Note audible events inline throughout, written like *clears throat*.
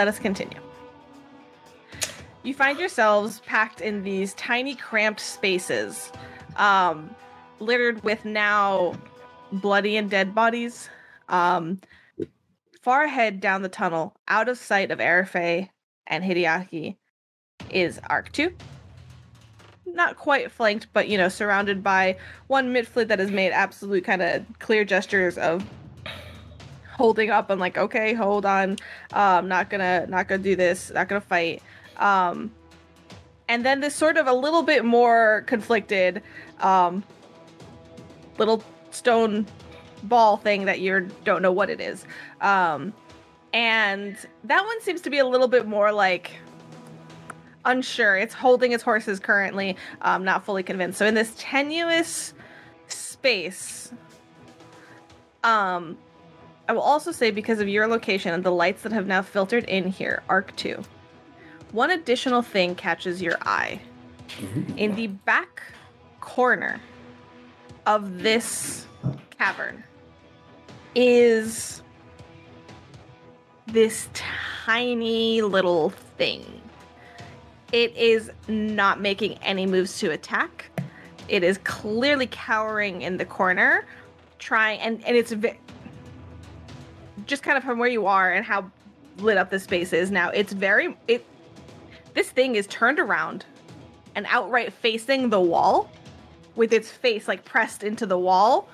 let us continue. You find yourselves packed in these tiny, cramped spaces, um, littered with now bloody and dead bodies. Um, far ahead down the tunnel, out of sight of Arafe and Hideaki, is Arc 2. Not quite flanked, but you know, surrounded by one mitflit that has made absolute kind of clear gestures of holding up and like, okay, hold on, um, not gonna, not gonna do this, not gonna fight. Um, and then this sort of a little bit more conflicted, um, little stone ball thing that you don't know what it is. Um, and that one seems to be a little bit more like unsure. It's holding its horses currently, um, not fully convinced. So in this tenuous space, um, I will also say because of your location and the lights that have now filtered in here, Arc Two, one additional thing catches your eye. Mm-hmm. In the back corner of this cavern is this tiny little thing. It is not making any moves to attack. It is clearly cowering in the corner, trying, and, and it's just kind of from where you are and how lit up the space is now. It's very, it, this thing is turned around and outright facing the wall with its face like pressed into the wall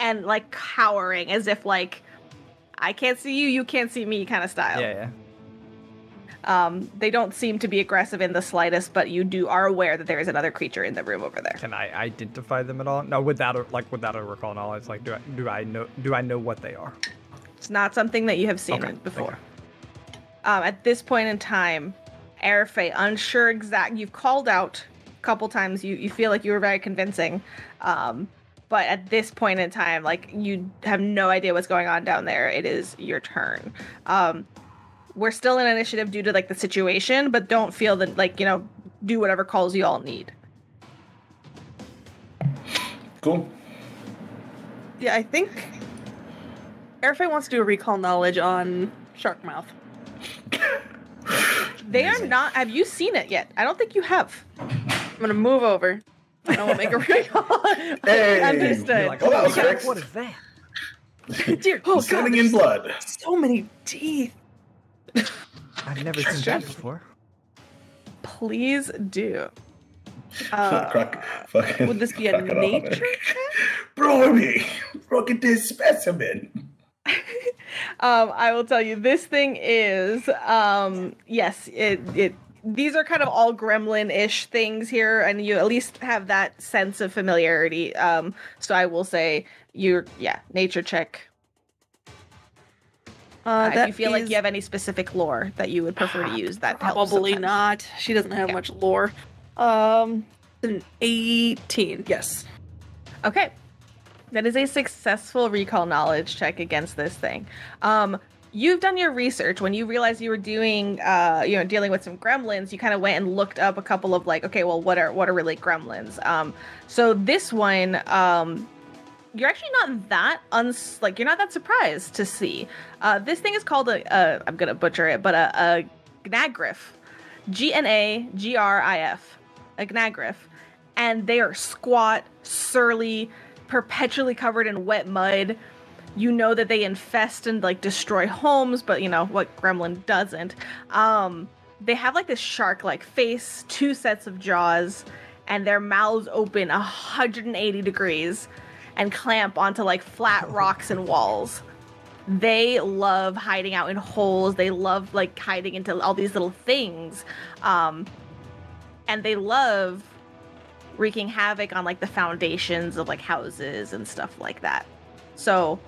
and like cowering as if like I can't see you, you can't see me kind of style. Yeah, yeah. Um, they don't seem to be aggressive in the slightest, but you do are aware that there is another creature in the room over there. Can I identify them at all? No, without a, like without a recall knowledge. Like, do I do I know do I know what they are? It's not something that you have seen Okay, before. okay. Um, at this point in time, Airfay, unsure exact, you've called out a couple times. You you feel like you were very convincing, um, but at this point in time, like you have no idea what's going on down there. It is your turn. Um, we're still in initiative due to like the situation, but don't feel that like you know do whatever calls you all need. Cool. Yeah, I think Airfay wants to do a recall knowledge on Sharkmouth. They are not. Have you seen it yet? I don't think you have. I'm gonna move over. And I will make a *laughs* recall. Hey! Understood. You're like, Well, oh, God, what is that? Dear, *laughs* oh god, Swimming in blood. so many teeth. I've never seen that before. Please do. *laughs* Uh, Croc, fucking, would this be a nature check? Brody, look at this specimen. *laughs* um, I will tell you, this thing is, um, yes, it, it, these are kind of all gremlin-ish things here, and you at least have that sense of familiarity. Um, so I will say, you're, yeah, nature check. Uh, if you feel like you have any specific lore that you would prefer to use, that helps probably not. She doesn't have Yeah. much lore. Um, an 18. Yes. Okay. That is a successful recall knowledge check against this thing. Um, you've done your research when you realized you were doing, uh, you know, dealing with some gremlins. You kind of went and looked up a couple of like, okay, well, what are what are really gremlins? Um, so this one, um, you're actually not that uns like you're not that surprised to see. Uh, this thing is called a, a I'm gonna butcher it, but a, a gnagriff, G N A G R I F, a gnagriff, and they are squat, surly, perpetually covered in wet mud. You know that they infest and like destroy homes, but you know what gremlin doesn't. Um, they have like this shark-like face, two sets of jaws, and their mouths open 180 degrees and clamp onto like flat *laughs* rocks and walls. They love hiding out in holes. They love like hiding into all these little things. Um, and they love wreaking havoc on like the foundations of like houses and stuff like that. So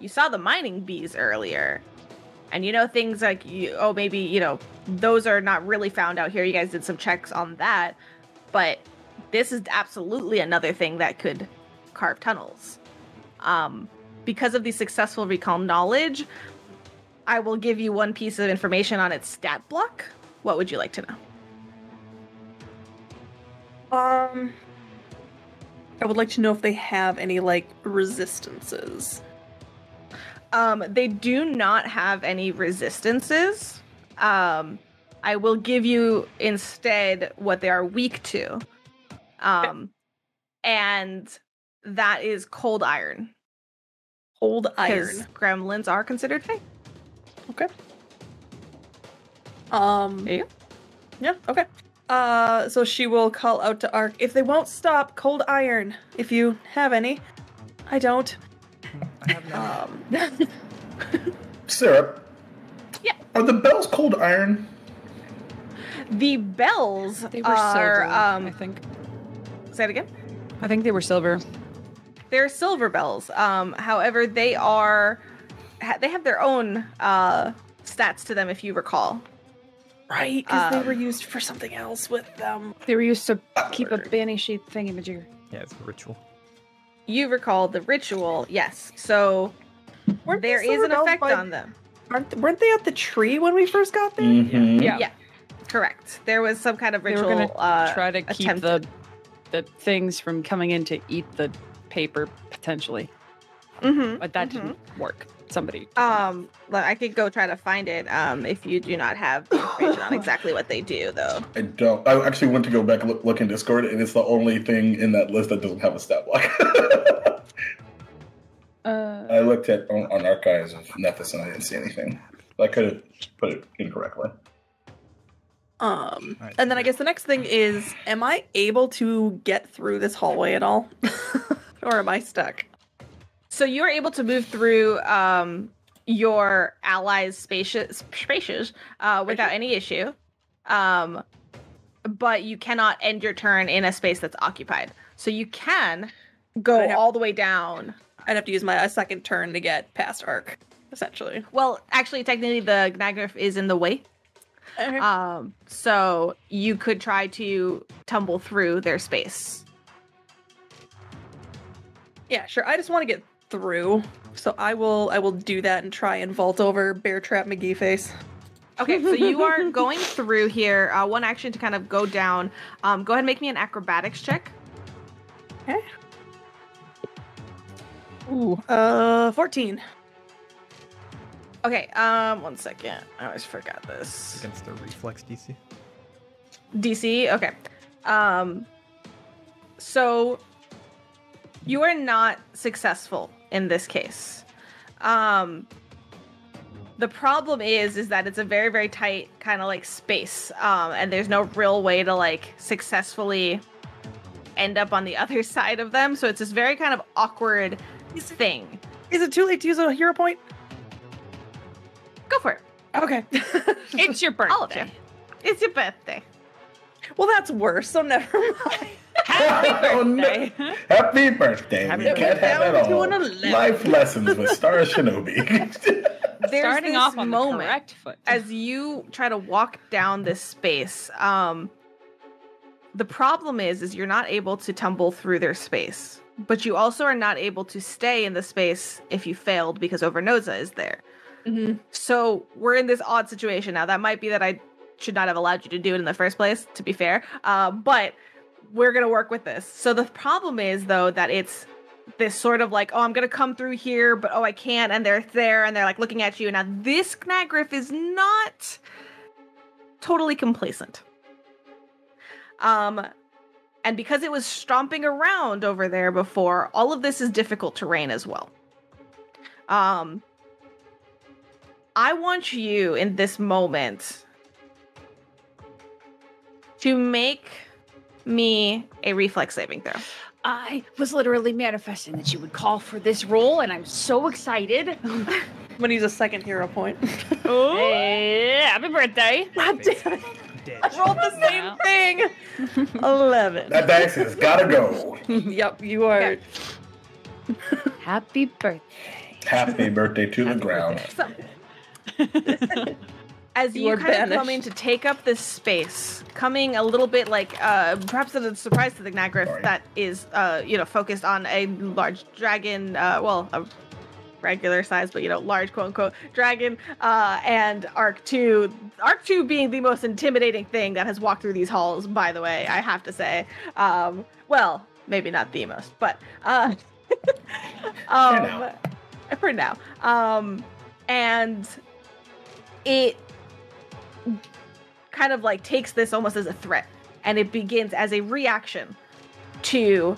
you saw the mining bees earlier. And you know things like you oh maybe, you know, those are not really found out here. You guys did some checks on that. But this is absolutely another thing that could carve tunnels. Um because of the successful recall knowledge, I will give you one piece of information on its stat block. What would you like to know? Um, I would like to know if they have any like resistances. Um, they do not have any resistances. Um, I will give you instead what they are weak to. Um, and that is cold iron. Cold iron. gremlins are considered fey. Okay. Um. Yeah. Yeah. Okay. Uh. So she will call out to Ark if they won't stop. Cold iron. If you have any. I don't. I have no. Um. *laughs* Sarah. Yeah. Are the bells cold iron? The bells They were are silver, I um think. say it again. I think they were silver. They're silver bells. Um, however, they are ha- they have their own uh stats to them if you recall. Right, because they Um, were used for something else with them. They were used to keep a banishy thingamajigger. Yeah, it's a ritual. You recall the ritual, yes. So Weren't there these is silver an effect by- on them. Aren't, weren't they at the tree when we first got there? Mhm. Yeah. Yeah. Correct. There was some kind of They were ritual. gonna uh, Try to keep attempted. the the things from coming in to eat the paper potentially, mhm, but that mhm. didn't work. Somebody. Um, well, I could go try to find it. Um, if you do not have information on exactly what they do, though. I don't. I actually went to go back and look, look in Discord, and it's the only thing in that list that doesn't have a stat block. *laughs* Uh, I looked at on, on archives of Nethys, and I didn't see anything. I could have put it incorrectly. Um, Alright, and then I guess the next thing is, am I able to get through this hallway at all, *laughs* or am I stuck? So you're able to move through um your allies' spaces spaces uh, without any issue. Um, but you cannot end your turn in a space that's occupied. So you can go have- all the way down. I'd have to use my a second turn to get past Arc, essentially. Well, actually, technically, the Gnagriff is in the way. Um, so you could try to tumble through their space. yeah, sure. I just want to get through, so I will. I will do that and try and vault over Bear Trap McGee face. Okay, so you are *laughs* going through here. Uh, one action to kind of go down. Um, go ahead and make me an acrobatics check. Okay. Ooh, uh, fourteen. Okay, um, one second. I always forgot this. Against the reflex DC. DC. Okay. Um, so you are not successful in this case. Um, the problem is, is that it's a very, very tight kind of like space, um, and there's no real way to like successfully end up on the *laughs* other side of them. So it's this very kind of awkward thing. Is it too late to use a hero point? Go for it. Okay. *laughs* it's your All of birthday. It's your birthday. well, that's worse. So never *laughs* mind. *laughs* Oh, no. Happy birthday! Happy we can't have birthday. it To all. Life lessons with Star *laughs* Shinobi. There's Starting this off on moment. the correct foot. as you try to walk down this space um the problem is is you're not able to tumble through their space but you also are not able to stay in the space if you failed because overnosa is there Mhm. so we're in this odd situation now that might be that i should not have allowed you to do it in the first place to be fair uh, but we're gonna work with this so the problem is though that it's this sort of like, oh, I'm gonna come through here, but oh, I can't, and they're there, and they're like looking at you. Now, this Gnagriff is not totally complacent. Um, and because it was stomping around over there before, all of this is difficult terrain as well. Um, I want you in this moment to make me a reflex saving throw. I was literally manifesting that you would call for this role, and I'm so excited. I'm gonna use a second hero point. *laughs* Hey, happy birthday! God damn it. I rolled the same Wow. thing. *laughs* Eleven. that dice has gotta go. *laughs* yep, you are. Okay. Happy birthday! Happy birthday to the ground. As You you, are kind of come in to take up this space, coming a little bit like uh, perhaps a surprise to the Gnagriff Sorry. that is uh, you know focused on a large dragon, uh, well a regular size but you know large quote unquote dragon, uh, and Arc Two. Arc Two being the most intimidating thing that has walked through these halls. By the way, I have to say, um, well maybe not the most, but uh, *laughs* um, know. for now. Um, and it kind of like takes this almost as a threat, and it begins as a reaction to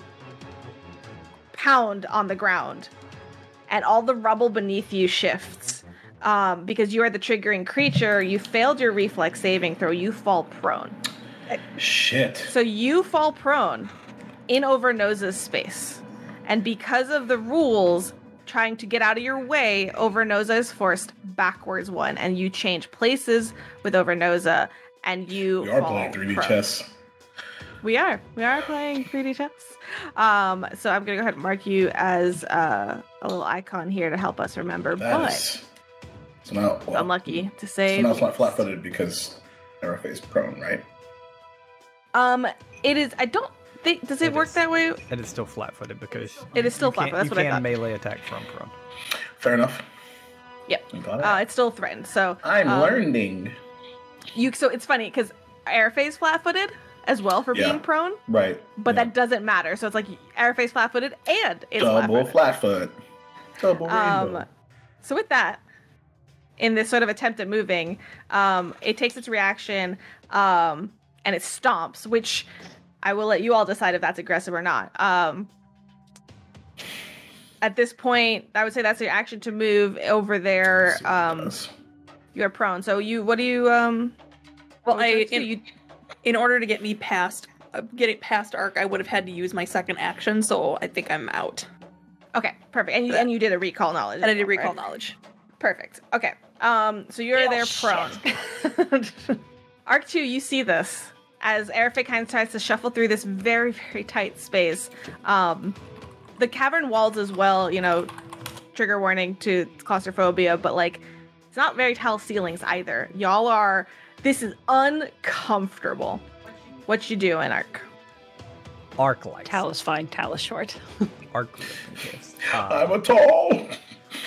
pound on the ground, and all the rubble beneath you shifts. Um, because you are the triggering creature, you failed your reflex saving throw. You fall prone. Shit. So you fall prone in Overnose's space. And because of the rules, trying to get out of your way, Overnosa is forced backwards one, and you change places with Overnosa, and you We are playing 3D prone. chess. We are. We are playing 3D chess. Um, so I'm gonna go ahead and mark you as uh, a little icon here to help us remember. That but is. So now, well, unlucky to say. so now it's not flat footed because RFA is prone, right? Um, it is. I don't think. Does it, It work is. that way? And It is still flat-footed because It is still you can't- flat-footed, that's what I thought. You can thought. melee attack from prone. Fair enough. Yep. Got it. Uh, it's still threatened. So I'm um, learning. You so it's funny because Airface flat-footed as well for Yeah. being prone, Right. but yeah. that doesn't matter. So it's like Airface flat-footed and it's double flat-footed. flat foot. Double rainbow. Um, so with that, in this sort of attempt at moving, um, it takes its reaction um, and it stomps, which I will let you all decide if that's aggressive or not. Um, at this point, I would say that's your action to move over there. Let's see what it Um, you're prone. So you, what do you? Um, Well, I in. You- in order to get me past uh, getting past arc, I would have had to use my second action, so I think I'm out. okay, perfect. And you and you did a recall knowledge. And I did well, recall right? knowledge. Perfect. Okay. Um, so you're Oh, there prone. *laughs* Arc 2, you see this as Airfit kind of tries to shuffle through this very, very tight space. Um, the cavern walls as well, you know, trigger warning to claustrophobia, but like it's not very tall ceilings either. Y'all are this is uncomfortable. What you doing, Arc? Arc lights. Tal is fine. Tal is short. *laughs* Arc. yes. *laughs* Uh, I'm a tall.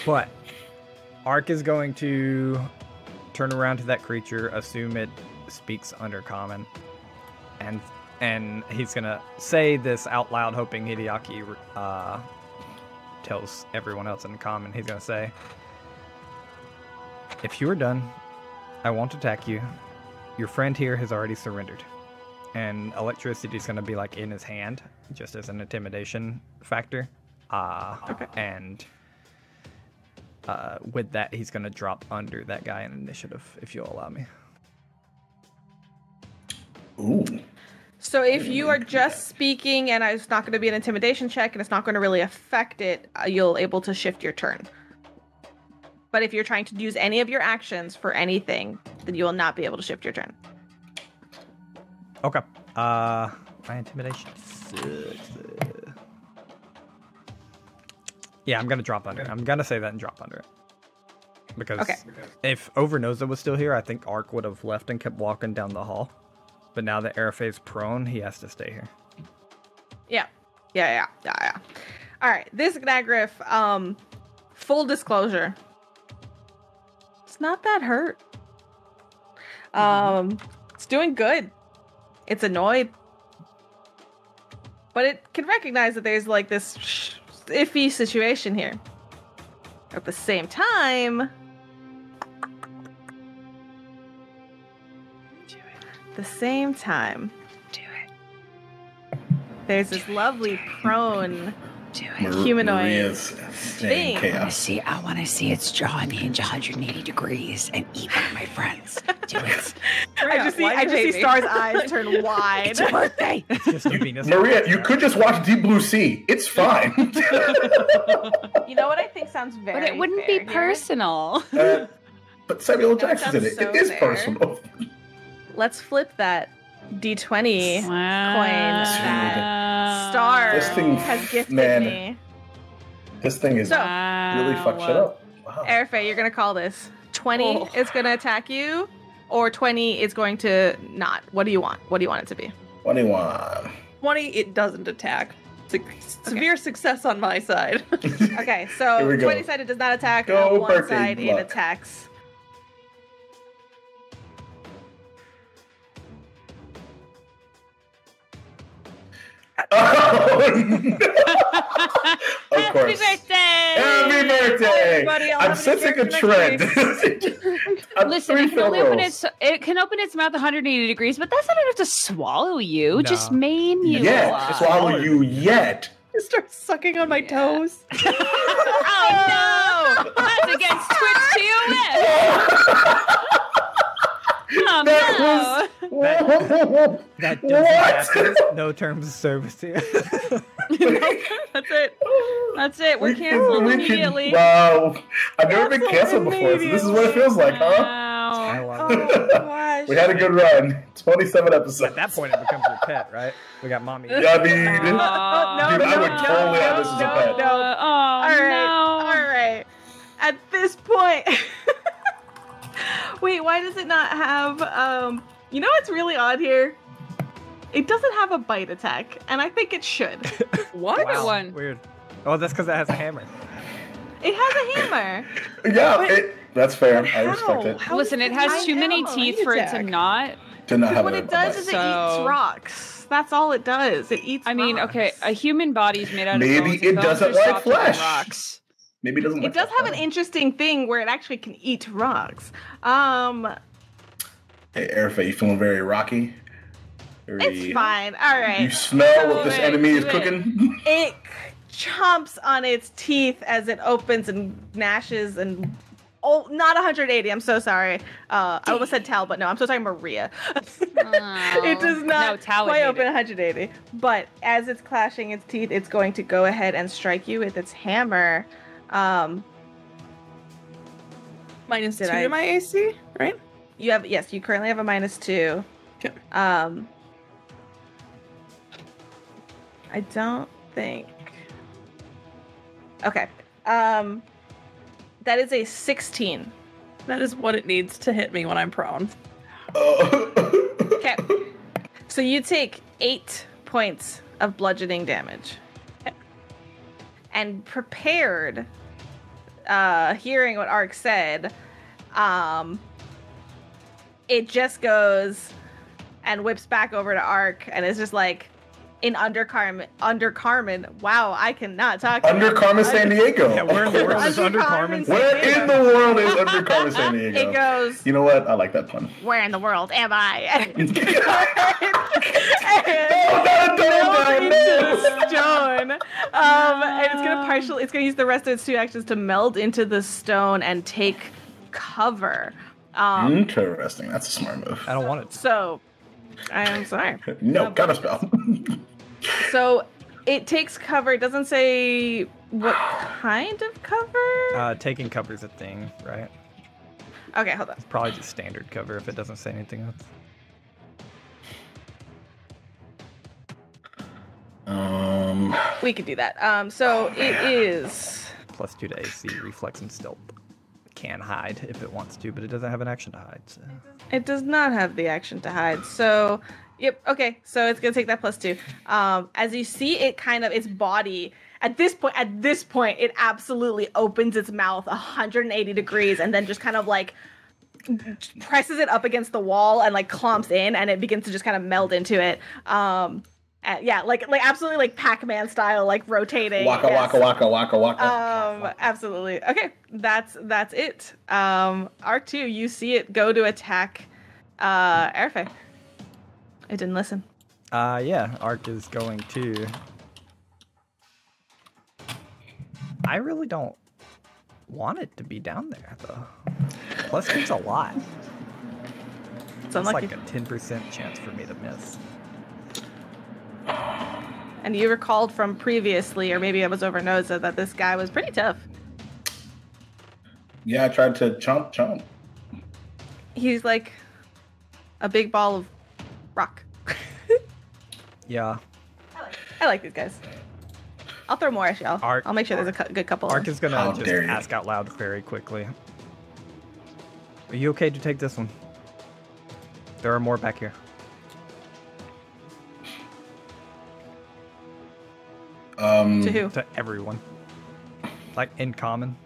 But Ark is going to turn around to that creature, assume it speaks Undercommon, and and he's gonna say this out loud, hoping Hideaki uh, tells everyone else in common. He's gonna say, "If you are done, I won't attack you. Your friend here has already surrendered." And electricity is gonna be like in his hand, just as an intimidation factor. Uh, Okay. And uh, with that, he's gonna drop under that guy in initiative, if you'll allow me. Ooh. So if you are just speaking and it's not going to be an intimidation check and it's not going to really affect it, uh, you'll able to shift your turn. But if you're trying to use any of your actions for anything, then you will not be able to shift your turn. Okay. Uh, my intimidation sucks. Yeah, I'm gonna drop under. it. I'm gonna say that and drop under it. Because Okay. if Overnosa was still here, I think Ark would have left and kept walking down the hall. But now that Airface's prone, he has to stay here. Yeah. Yeah, yeah, yeah, yeah. All right, this Gnagriff, um, full disclosure, it's not that hurt. Um, it's doing good. It's annoyed, but it can recognize that there's like this iffy situation here. At the same time, the same time, Do it. there's this lovely prone Do it. Mar- Humanoid Maria's thing. staying I want to see. I want to see its jaw hinge 180 degrees and eat one of my friends. *laughs* Do it. I just see, I just see Star's eyes turn *laughs* wide. It's your birthday. *laughs* It's just a Venus. Maria, you could just watch Deep Blue Sea. It's fine. You know what I think sounds very. But it wouldn't be fair here? personal. Uh, but Samuel That Jackson's in it. sounds it is fair. personal. Let's flip that d20 Wow. Star This thing- has gifted man. me. This thing is So- really fucked shit up. Wow. Airfay, you're gonna call this 20 Oh. is gonna attack you, or 20 is going to not. What do you want? What do you want it to be? 21. 20, it doesn't attack. Se- Severe success on my side. *laughs* Okay, so 20 side it does not attack. Go on one birthday side it attacks. *laughs* Of Happy course. birthday! Happy birthday. buddy, I'll I'm have sensing a trend. *laughs* I'm Listen, it can only open its it can open its mouth 180 degrees, but that's not enough to swallow you. Just No. maim you. Yet, alive. swallow you yet. It starts sucking on my toes. *laughs* oh no! That's against Twitch TOS. Eh? Oh That no! That doesn't happen. No terms of service here. *laughs* That's it. That's it. We're canceled we can- immediately. Wow. I've never been canceled before, so this is what it feels like, huh? Wow. Oh. We had a good run. 27 episodes. At that point, it becomes your pet, right? We got mommy. *laughs* Yeah, I mean, Oh, Dude, I would no, totally have no, this as a no, pet. no. Oh, All right, no. all right. At this point, *laughs* *laughs* wait, why does it not have? Um, you know what's really odd here? It doesn't have a bite attack, and I think it should. *laughs* What? Wow. one. Weird. Oh, that's because it has a hammer. It has a hammer. *laughs* yeah, it, that's fair. I respect it. How Listen, it has too many teeth for it to not. To not have what a, it does a is bite. it eats rocks. That's all it does. It eats. I mean, rocks. okay, a human body's made out of Maybe bones. and it doesn't like flesh. Rocks. Maybe it doesn't. It does that have an interesting thing where it actually can eat rocks. Um, Hey, Airfa, you feeling very rocky? Very, it's fine. All right. You right. smell what this it, enemy is it. cooking? *laughs* It chomps on its teeth as it opens and gnashes and. Oh, not 180. I'm so sorry. Uh, I almost said Tal, but no, I'm so sorry, Maria. *laughs* it does No, not Tal would quite open it. 180. But as it's clashing its teeth, it's going to go ahead and strike you with its hammer. Um, Minus two Did I- to my AC, right? you have yes, you currently have a minus two. Okay. Um, I don't think. Okay. Um, that is a 16. That is what it needs to hit me when I'm prone. Okay. So you take eight points of bludgeoning damage. And prepared, uh, hearing what Ark said, um, it just goes and whips back over to Ark and is just like, in under Carmen, under Carmen. Wow, I cannot talk. Under Carmen San Diego. Yeah, where in the world is Under under Carmen Carmen? San Where in the world is under Carmen *laughs* San It goes. You know what? I like that pun. Where in the world am I? *laughs* *laughs* Oh, *laughs* stone. *laughs* Um, and it's gonna partially. It's gonna use the rest of its two actions to meld into the stone and take cover. Um, Interesting. That's a smart move. I don't want it. so, I am sorry. *laughs* No, counter spell. So it takes cover. It doesn't say what kind of cover. Uh, taking is a thing, right? Okay, hold on. It's Probably just standard cover if it doesn't say anything else. Um, We could do that. Um, so it is. Plus two to AC, reflex, and stealth. Can hide if it wants to, but it doesn't have an action to hide. So. It does not have the action to hide. So, yep. Okay. So it's gonna take that plus two. Um, as you see, it kind of its body at this point. At this point, it absolutely opens its mouth 180 degrees and then just kind of like presses it up against the wall and like clomps in, and it begins to just kind of meld into it. Um, and yeah, like like absolutely like Pac-Man style, like rotating. waka yes. waka waka waka waka. Um, absolutely. Okay, that's that's it. Um, R two, you see it go to attack, uh, Airfay. It didn't listen. Uh, yeah, Ark is going to. I really don't want it to be down there, though. Plus, it's a lot. It's It's like a 10% chance for me to miss. And you recalled from previously, or maybe it was over Noza, that this guy was pretty tough. yeah, I tried to chomp chomp. He's like a big ball of rock. *laughs* Yeah, I like these guys. I'll throw more at y'all. Arc- I'll make sure there's a cou- good couple. Ark is gonna just ask out loud very quickly. Are you okay to take this one? There are more back here. Um, to who? To everyone. Like in common.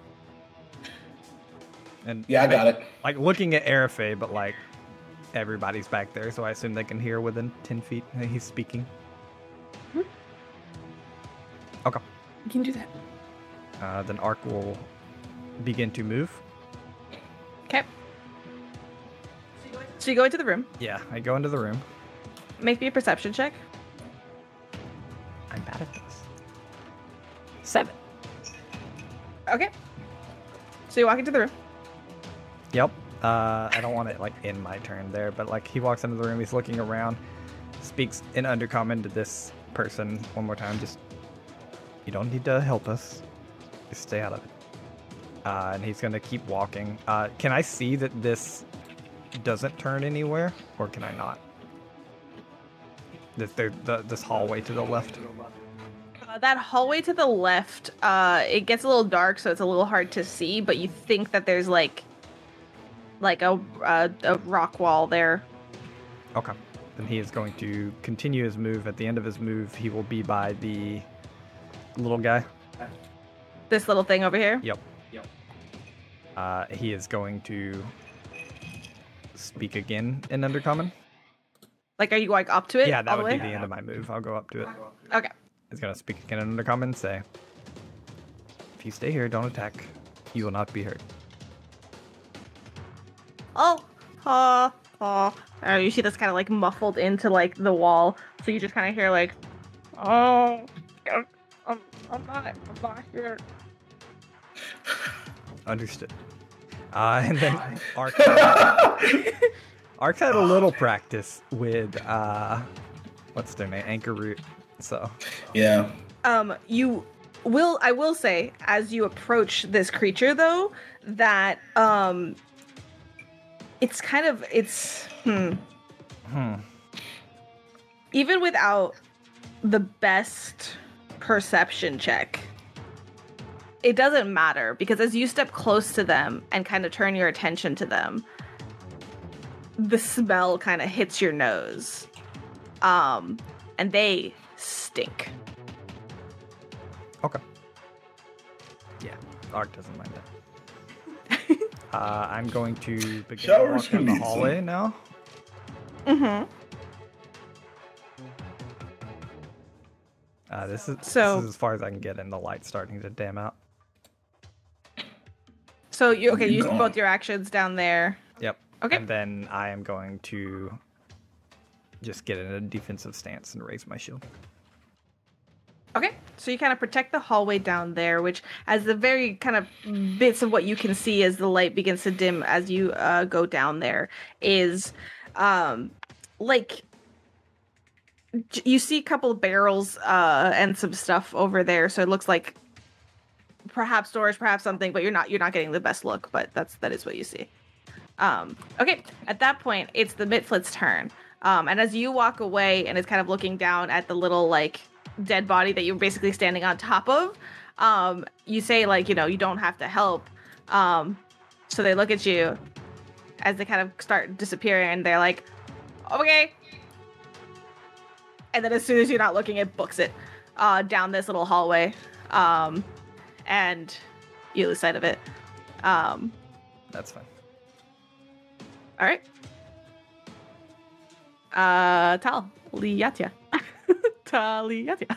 And Yeah, I got it. like looking at Arafay, but like everybody's back there, so I assume they can hear within ten feet that he's speaking. Okay. You can do that. Uh, then Ark will begin to move. Okay. So you go into the room. Yeah, I go into the room. Make me a perception check. I'm bad at this. Seven. Okay. So you walk into the room. Yep. Uh, I don't want it like in my turn there, but like he walks into the room, he's looking around, speaks in undercommon to this person one more time. Just, you don't need to help us. Just stay out of it. Uh, and he's gonna keep walking. Uh, can I see that this doesn't turn anywhere, or can I not? This there, the, this hallway to the left. Uh, that hallway to the left, uh, it gets a little dark, so it's a little hard to see. But you think that there's like, like a a, a rock wall there. Okay. Then he is going to continue his move. At the end of his move, he will be by the little guy. This little thing over here. Yep. Uh, he is going to speak again in Undercommon. Like, are you like up to it? Yeah, all that the would way? be the end of my move. I'll go up to it. Okay. He's going to speak again in Undercommon and say, If you stay here, don't attack. You will not be hurt. Oh, uh, oh. Uh, you see this kind of like muffled into like the wall, so you just kind of hear like, oh, I'm, I'm not, I'm not here. *laughs* Understood. Uh, and then Ark. *laughs* Ark's had a little practice with, uh, what's their name? Anchor Root. So, Yeah. Um, you will, I will say, as you approach this creature, though, that um, it's kind of, it's, hmm, hmm. even without the best perception check, it doesn't matter because as you step close to them and kind of turn your attention to them, the smell kind of hits your nose. Um, and they stink. Okay. Yeah, Ark doesn't mind that. *laughs* uh, I'm going to begin to Showers walk down the hallway them? now. Mm-hmm. Uh, this is So- this is as far as I can get, and the light's starting to dim out. So you okay? You You use both your actions down there. Yep. Okay. And then I am going to just get in a defensive stance and raise my shield. Okay, so you kind of protect the hallway down there, which, as the very kind of bits of what you can see as the light begins to dim as you uh, go down there, is um, like you see a couple of barrels uh, and some stuff over there. So it looks like perhaps storage, perhaps something, but you're not you're not getting the best look. But that's that is what you see. Um, okay, at that point, it's the Mitflit's turn. Um, and as you walk away and is kind of looking down at the little like dead body that you're basically standing on top of, um, you say like, you know, you don't have to help. Um, so they look at you as they kind of start disappearing and they're like, okay. And then as soon as you're not looking, it books it uh, down this little hallway. Um, and you lose sight of it. Um, That's fine. all right. Uh, Tal Liatia. Taliatia.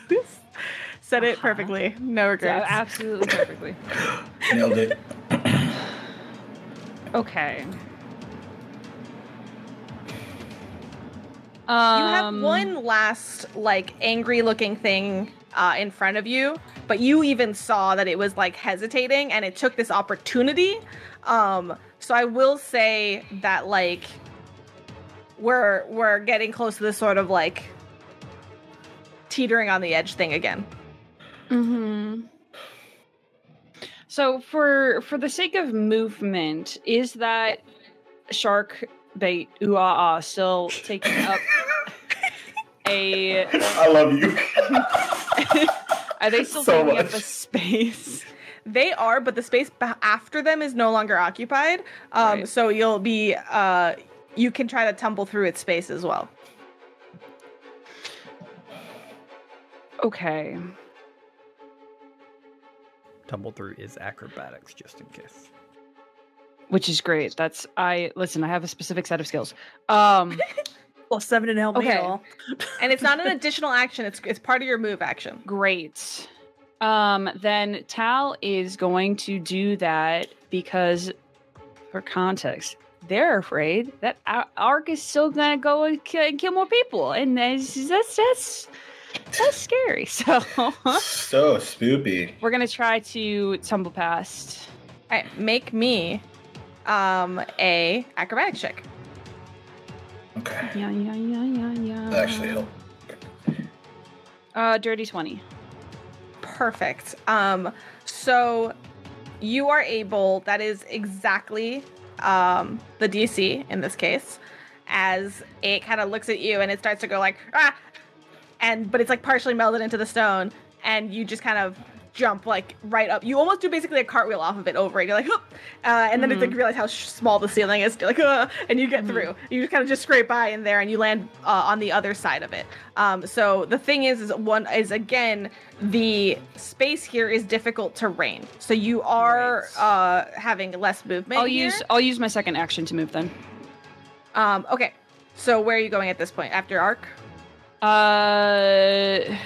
Said it Uh-huh. perfectly. No Yeah, regrets. absolutely perfectly. *gasps* Nailed it. *coughs* Okay. you have Um, one last like angry looking thing uh, in front of you, but you even saw that it was like hesitating and it took this opportunity. Um, so I will say that like we're we're getting close to this sort of like teetering on the edge thing again. hmm So for for the sake of movement, is that shark bait ooh ah ah still taking up *laughs* a? I love you. *laughs* Are they still So taking up a space? They are, but the space after them is no longer occupied. Um, Right. So you'll be, uh, you can try to tumble through its space as well. Okay. Tumble through is acrobatics, just in case. Which is great. That's I listen. I have a specific set of skills. Um. *laughs* Well, seven and help me all. *laughs* And it's not an additional action; it's it's part of your move action. Great. Um, then Tal is going to do that because, for context, they're afraid that Ar- Ark is still gonna go and kill, and kill more people, and that's that's that's, that's scary. *laughs* So So spoopy. we're gonna try to tumble past. All right, make me um a acrobatics check. Okay. Yeah, yeah, yeah, yeah, yeah. That actually helped. Uh, dirty twenty. Perfect. Um, so you are able. That is exactly um the DC in this case, as it kind of looks at you and it starts to go like ah, and but it's like partially melded into the stone, and you just kind of jump like right up. You almost do basically a cartwheel off of it over it. You're like, uh, and then it's like you realize how sh- small the ceiling is. You're like, uh, and you get through. You just kind of just scrape by in there, and you land uh, on the other side of it. Um, so the thing is, is one is again the space here is difficult terrain. So you are uh, having less movement. I'll here. use I'll use my second action to move then. Um, okay. So where are you going at this point? After arc? Uh.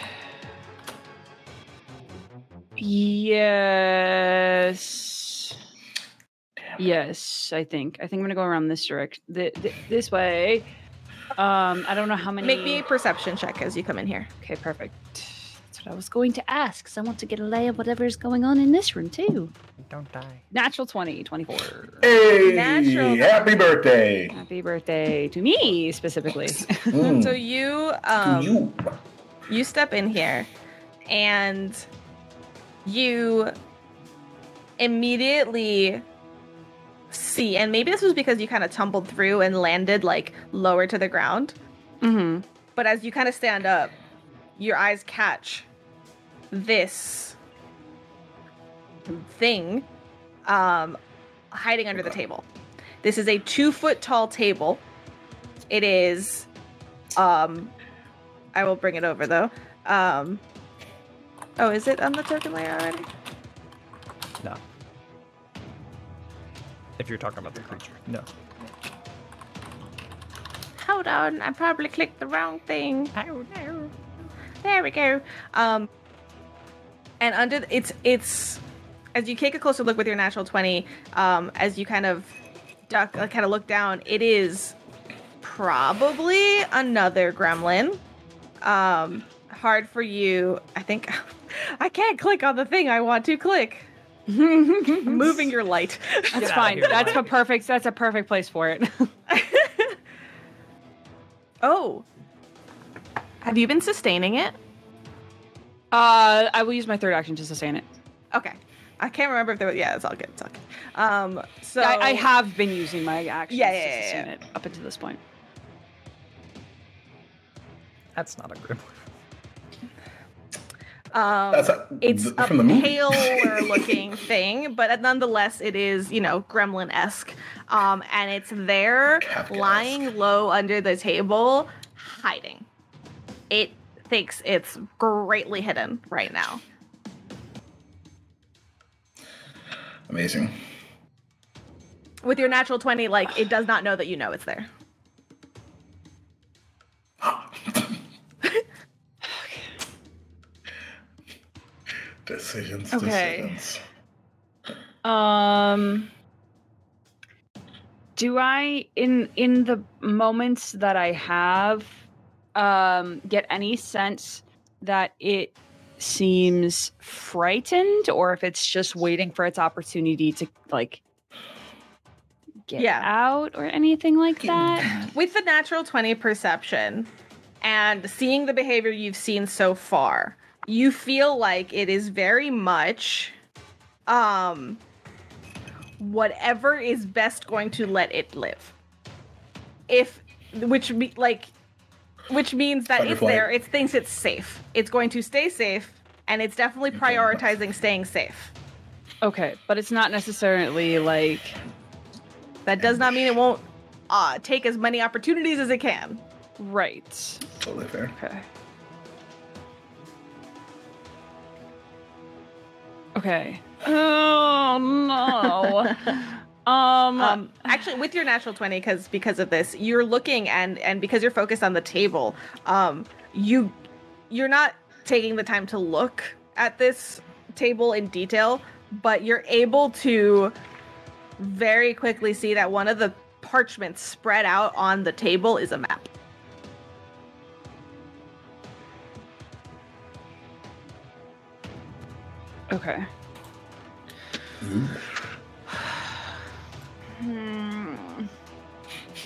Yes. Yes, I think. I think I'm gonna go around this direction, th- th- this way. Um, I don't know how many. Make me a perception check as you come in here. Okay, perfect. That's what I was going to ask. 'cause I want to get a lay of whatever's going on in this room too. Don't die. Natural 20, 24. Hey, Natural. happy birthday. Happy birthday to me specifically. *laughs* Mm. So you um you. you step in here and you immediately see and maybe this was because you kind of tumbled through and landed like lower to the ground mm-hmm. but as you kind of stand up your eyes catch this thing um hiding under the table. This is a two foot tall table. It is um i will bring it over though. Um oh is it on the token layer already? No. If you're talking about the creature, no. hold on i probably clicked the wrong thing. Oh no there we go. Um and under the- it's it's as you take a closer look with your natural 20 um as you kind of duck uh, kind of look down it is probably another gremlin um hard for you i think *laughs* i can't click on the thing i want to click *laughs* moving your light That's outta fine. here, That's a perfect. That's a perfect place for it. *laughs* oh have you been sustaining it Uh, I will use my third action to sustain it. Okay. I can't remember if there was. Yeah, it's all good. It's all good. Um. So I, I have been using my actions Yeah, yeah, to yeah, sustain yeah. it up until this point. That's not a gremlin. Um, That's a, it's th- a from the movie. paler *laughs* looking thing, but nonetheless, it is you know gremlin esque. Um, and it's there, Kafkaesque. lying low under the table, hiding. It thinks it's greatly hidden right now. Amazing. With your natural twenty, like it does not know that you know it's there. *gasps* Decisions. Okay. Decisions. Um, do I in in the moments that I have um get any sense that it seems frightened or if it's just waiting for its opportunity to like get Yeah. out or anything like that? with the natural 20 perception and seeing the behavior you've seen so far you feel like it is very much um whatever is best going to let it live if which be like which means that Fight it's there it thinks it's safe it's going to stay safe and it's definitely prioritizing staying safe Okay, but it's not necessarily like that does not mean it won't uh, take as many opportunities as it can right. Totally fair. Okay. Okay. *laughs* Oh no. *laughs* um, um actually with your natural 20 because because of this you're looking and and because you're focused on the table um you you're not taking the time to look at this table in detail, but you're able to very quickly see that one of the parchments spread out on the table is a map. Okay. Hmm.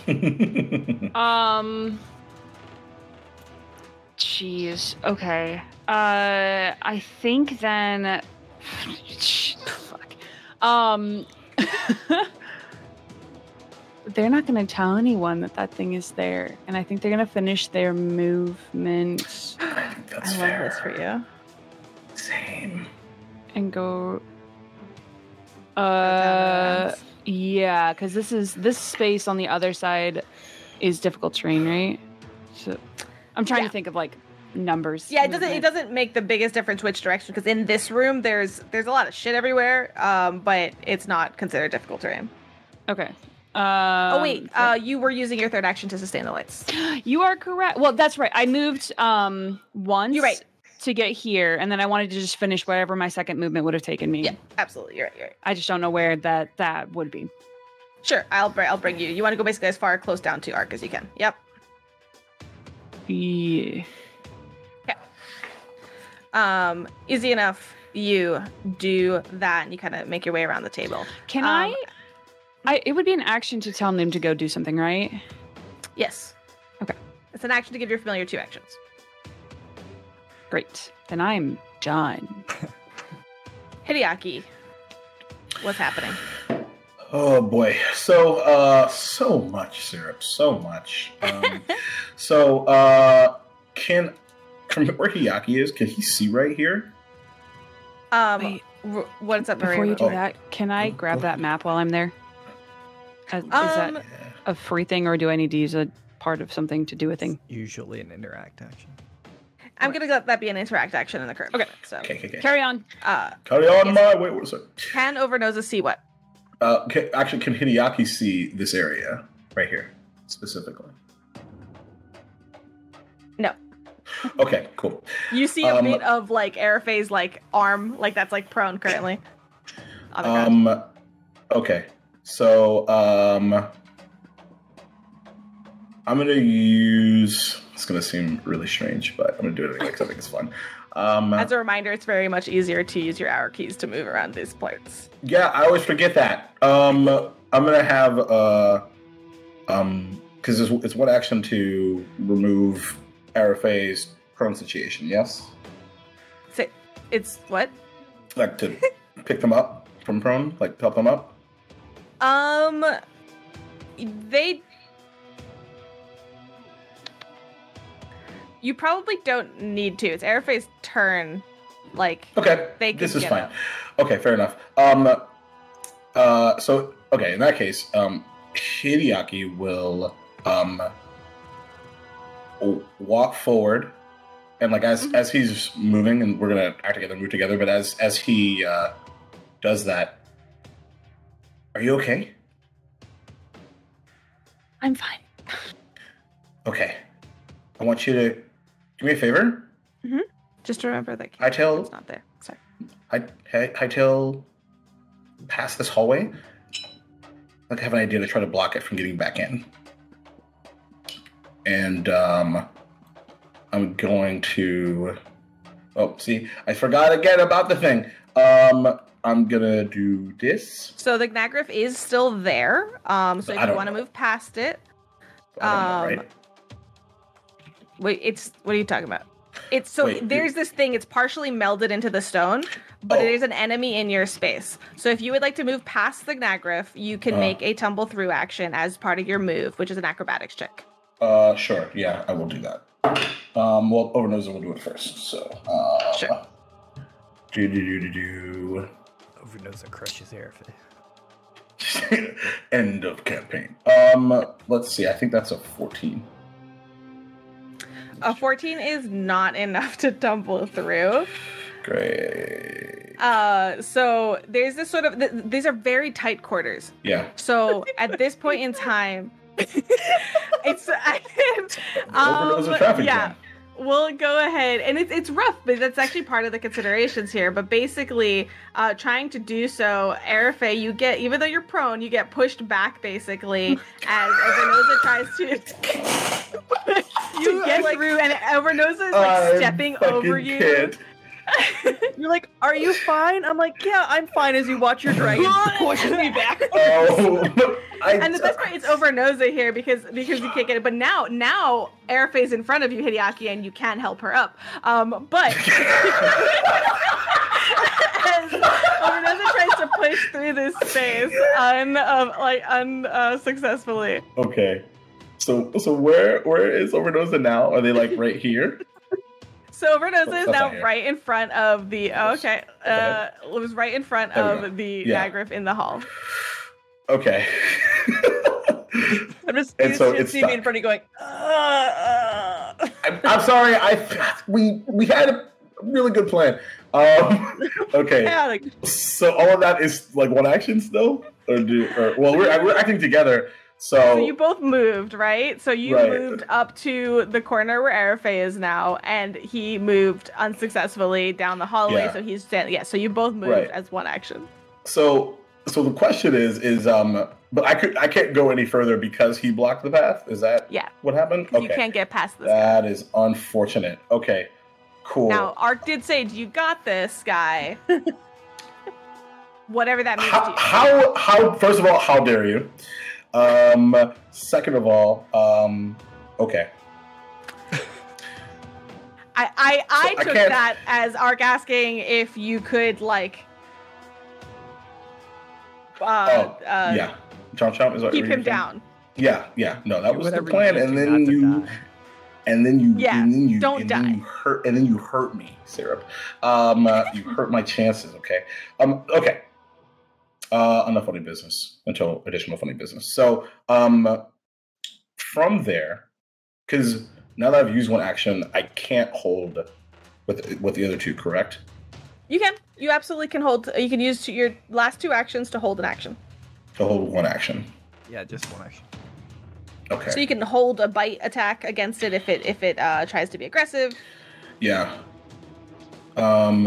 *laughs* Um. Jeez. Okay. Uh, I think then. Fuck. Um. *laughs* they're not going to tell anyone that that thing is there, and I think they're going to finish their movement I *gasps* that's I love fair. this for you. Same. and go. Go Uh. Yeah, because this is this space on the other side is difficult terrain, right? So I'm trying Yeah. to think of like numbers. Yeah, it doesn't. It doesn't make the biggest difference which direction because in this room there's there's a lot of shit everywhere. Um, but it's not considered difficult terrain. Okay. Um, oh wait, uh, you were using your third action to sustain the lights. you are correct. Well, that's right. I moved um once. You're right. To get here, and then I wanted to just finish whatever my second movement would have taken me. Yeah, absolutely. You're right. You're right. I just don't know where that that would be. Sure, I'll br- I'll bring you. You want to go basically as far close down to arc as you can. Yep. Yeah. Um, easy enough. You do that, and you kind of make your way around the table. Can Um, I? I it would be an action to tell Nim to go do something, right? Yes. Okay. It's an action to give your familiar two actions. Great. Then I'm done. *laughs* Hideaki, what's happening? Oh boy. So uh so much syrup, so much. Um, *laughs* so uh can from where Hideaki is, can he see right here? Um, Wait. what's up, Maria? Before you do Oh. that, can I Oh, grab that map while I'm there? Uh, is Um, that a free thing, or do I need to use a part of something to do a thing? Usually an interact action. I'm gonna let that be an interact action in the current. Okay. So, Okay, okay, okay. Carry on. uh, Carry on Yes. my way. What was it? can over noses see what? Uh, can, actually, can Hideaki see this area right here specifically? No. Okay, cool. You see a Um, bit of like Arafe's like arm, like that's like prone currently. On the ground. Um, okay, so um, I'm gonna use. It's gonna seem really strange, but I'm gonna do it anyway because I think it's fun. Um, As a reminder, it's very much easier to use your hour keys to move around these parts. yeah, I always forget that. Um, I'm gonna have uh, um, because it's, it's one action to remove prone situation. Yes, So it's what? like to *laughs* pick them up from prone, like help them up. Um, they. You probably don't need to. It's Arafe's turn. Like Okay, they can this is get fine. up. Okay, fair enough. Um, uh, so okay, in that case, um, Hideaki will um walk forward, and like as Mhm. as he's moving, and we're gonna act together, and move together. But as as he uh, does that, are you okay? I'm fine. Okay, I want you to do me a favor. Just remember that I tell it's not there. Sorry. I hi- hightail past this hallway. Like I have an idea to try to block it from getting back in. And um I'm going to Oh, see, I forgot again about the thing. Um I'm gonna do this. So the Gnagriff is still there. Um, so if you want to move past it, don't know, Um, right? Wait, it's what are you talking about? It's so Wait, there's this thing. It's partially melded into the stone, but Oh. it is an enemy in your space. So if you would like to move past the Gnagriff, you can Uh. make a tumble through action as part of your move, which is an acrobatics check. Uh sure, yeah, I will do that. Um well Overnose will do it first, so uh Sure. do do do do do Overnose crushes Arafe. *laughs* End of campaign. Um, let's see. I think that's a fourteen. A 14 is not enough to tumble through. Great. Uh, so there's this sort of th- these are very tight quarters. Yeah. So at this point in time, *laughs* it's I, *laughs* Overdose um, of traffic yeah. jam. We'll go ahead and it's it's rough but that's actually part of the considerations here but basically uh trying to do so Arafe you get even though you're prone you get pushed back basically as Overnosa tries to *laughs* you get through and Overnosa is like I stepping over you can't. *laughs* You're like, "Are you fine?" I'm like, "Yeah, I'm fine." As you watch your dragon push *laughs* me back. *laughs* Oh, and the best part it's over Noza here because because you can't get it. But now now Arafe's in front of you, Hideaki, and you can't help her up. Um, but as Overnoza tries to push through this space un um, like unsuccessfully. Okay. So so where where is Overnosa now? Are they like right here? So Overnoza is now right in front of the oh, okay. Uh, it was right in front There we of the Yeah. Nagrif in the hall. Okay. I'm just And you so just it's see me in front of you going, uh, uh. I'm, I'm sorry. I we we had a really good plan. Um, *laughs* okay. Yeah, like, So all of that is like one action still, or do or well we're we're acting together. So, So you both moved, right? So you Right. moved up to the corner where Arafe is now, and he moved unsuccessfully down the hallway. Yeah. So he's standing. Yeah. So you both moved Right. as one action. so so the question is is um but I could I can't go any further because he blocked the path. Is that Yeah. what happened? 'cause You can't get past this. guy. That is unfortunate. Okay. Cool. Now Ark did say, "Do you got this, guy?" *laughs* Whatever that means to how, you. how how first of all how dare you um second of all um okay I I, I So took can't- that as Ark asking if you could like. Uh, oh uh, yeah chomp chomp is what keep you're him saying? down. yeah yeah no that Do was the plan and then you die. and then you Yeah, and then you don't and then you hurt and then you hurt me syrup um uh, you hurt my chances okay um okay uh enough funny business until additional funny business so um from there because now that i've used one action i can't hold with with the other two correct You can. You absolutely can hold. You can use your last two actions to hold an action. to hold one action Yeah, just one action. okay So you can hold a bite attack against it if it if it uh, tries to be aggressive. Yeah. Um.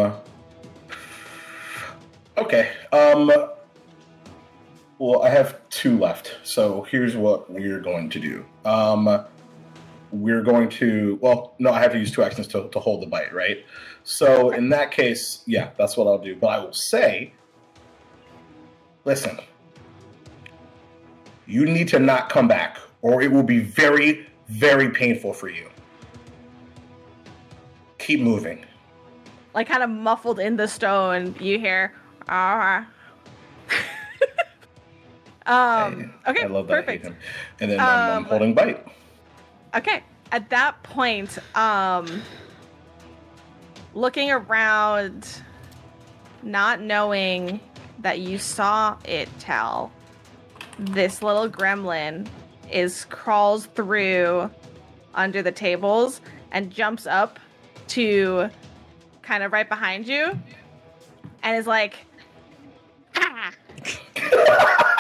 Okay. Um. Well, I have two left. So here's what we're going to do. Um. We're going to. Well, no, I have to use two actions to, to hold the bite, right? So in that case, yeah, that's what I'll do. But I will say, listen, you need to not come back, or it will be very, very painful for you. Keep moving. Like kind of muffled in the stone, you hear. Ah. Um. Okay. I love that. Perfect. I hate him. And then um, I'm Um, holding bite. Okay. At that point, um, looking around, not knowing that you saw it, Tal, this little gremlin is crawls through under the tables and jumps up to kind of right behind you and is like, ah. *laughs*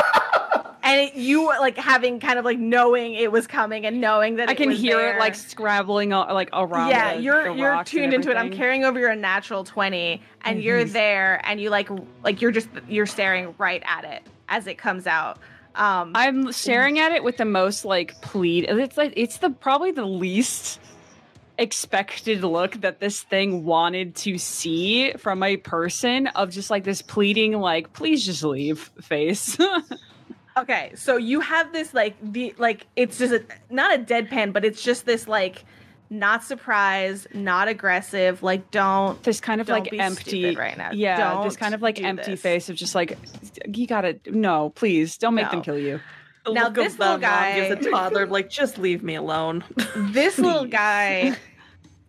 and it, you like having kind of like knowing it was coming and knowing that I can hear there. it like scrabbling a- like around. yeah the- you're the you're tuned into it i'm carrying over your natural 20 and you're there and you like like you're just you're staring right at it as it comes out um I'm staring at it with the most like plead. It's like it's the probably the least expected look that this thing wanted to see from a person of just like this pleading like please just leave face. *laughs* okay so you have this like the like it's just a, not a deadpan but it's just this like not surprised not aggressive like don't this kind of Don't like empty stupid right now. Yeah, this Don't kind of like empty this. face of just like you gotta no, please don't make them kill you. The Now this little guy- gives a toddler like, just leave me alone. *laughs* this little guy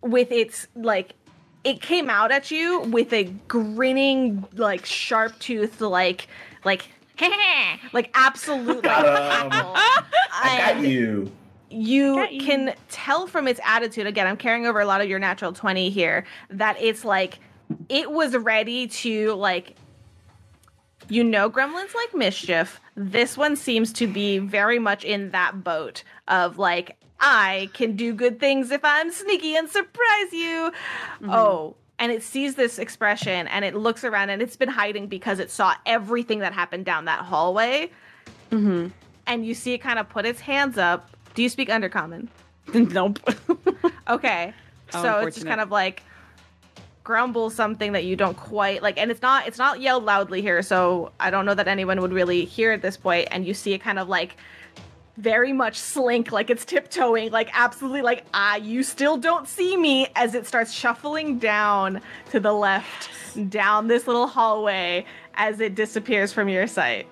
with its like it came out at you with a grinning like sharp tooth like like *laughs* like absolutely. like Got 'em. I got you. you Got you. can tell from its attitude again i'm carrying over a lot of your natural 20 here that it's like it was ready to like you know gremlins like mischief this one seems to be very much in that boat of like I can do good things if I'm sneaky and surprise you. Mhm. Oh, and it sees this expression and it looks around and it's been hiding because it saw everything that happened down that hallway. Mhm. And you see it kind of put its hands up. Do you speak Undercommon? *laughs* nope. *laughs* Okay. How so it's just kind of like grumble something that you don't quite like and it's not it's not yelled loudly here so i don't know that anyone would really hear at this point and you see it kind of like very much slink like it's tiptoeing like absolutely like ah you still don't see me as it starts shuffling down to the left down this little hallway as it disappears from your sight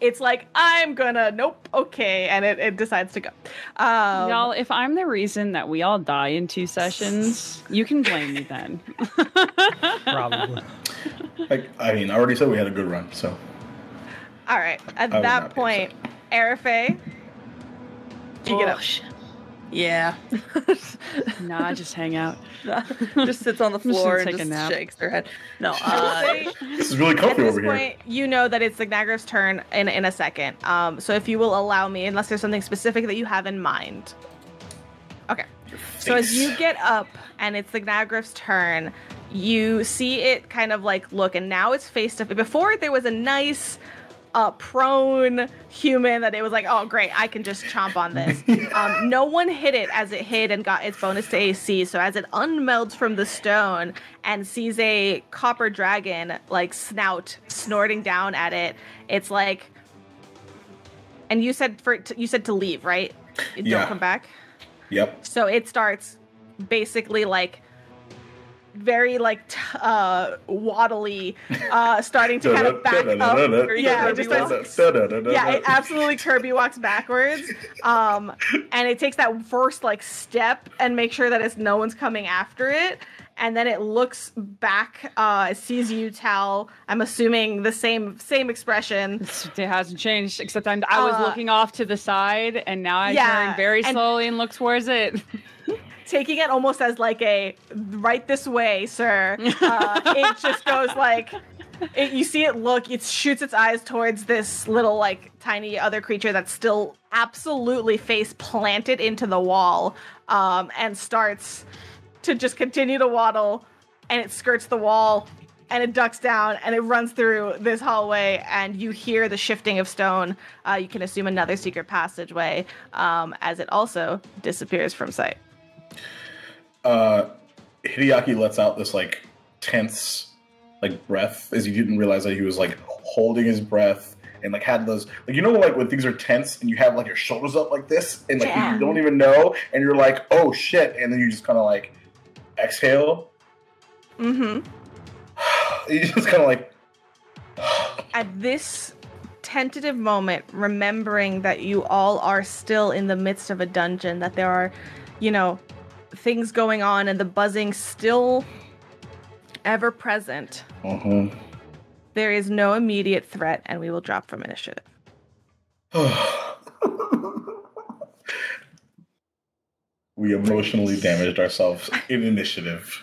it's like i'm gonna nope okay and it, it decides to go um, Y'all, if I'm the reason that we all die in two sessions, you can blame me then. *laughs* Probably. Like, I mean, I already said we had a good run, so All right. At I that not be point, Arafe, you get up. Oh, Yeah. *laughs* nah, just hang out. *laughs* just sits on the *laughs* just floor and take a just nap. shakes her head. No, I uh, this is really at comfy this over here. point, you know that it's Signagra's turn in in a second. Um, so if you will allow me, unless there's something specific that you have in mind. Okay. So as you get up and it's the Gnagrif's turn, you see it kind of like look, and now it's face to face. Before there was a nice, uh, prone human that it was like, oh great, I can just chomp on this. *laughs* um, no one hit it as it hit and got its bonus to AC. So as it unmelds from the stone and sees a copper dragon like snout snorting down at it, it's like. And you said for to, you said to leave, right? Don't come back. Yep. So it starts basically like very like t- uh waddly uh starting to kind of *laughs* back up. *laughs* Yeah it just starts yeah it absolutely kirby walks backwards um and it takes that first like step and make sure that it's no one's coming after it and then it looks back uh it sees you tell i'm assuming the same same expression. It hasn't changed, except I'm, I was Uh, looking off to the side, and now I Yeah, turn very and- slowly and look towards it. *laughs* taking it almost as like a right this way, sir. *laughs* Uh, it just goes like it, you see it look, it shoots its eyes towards this little like tiny other creature that's still absolutely face planted into the wall, um, and starts to just continue to waddle, and it skirts the wall. And it ducks down and it runs through this hallway, and you hear the shifting of stone. Uh, you can assume another secret passageway um, as it also disappears from sight. Uh, Hideaki lets out this like tense like breath as he didn't realize that he was like holding his breath and like had those like you know like when things are tense and you have like your shoulders up like this and like Yeah. you don't even know and you're like oh shit and then you just kind of like exhale Mm-hmm. *sighs* you just kind of like *sighs* At this tentative moment, remembering that you all are still in the midst of a dungeon, that there are, you know, things going on and the buzzing still ever present, Mhm. there is no immediate threat and we will drop from initiative. *sighs* we emotionally damaged ourselves in initiative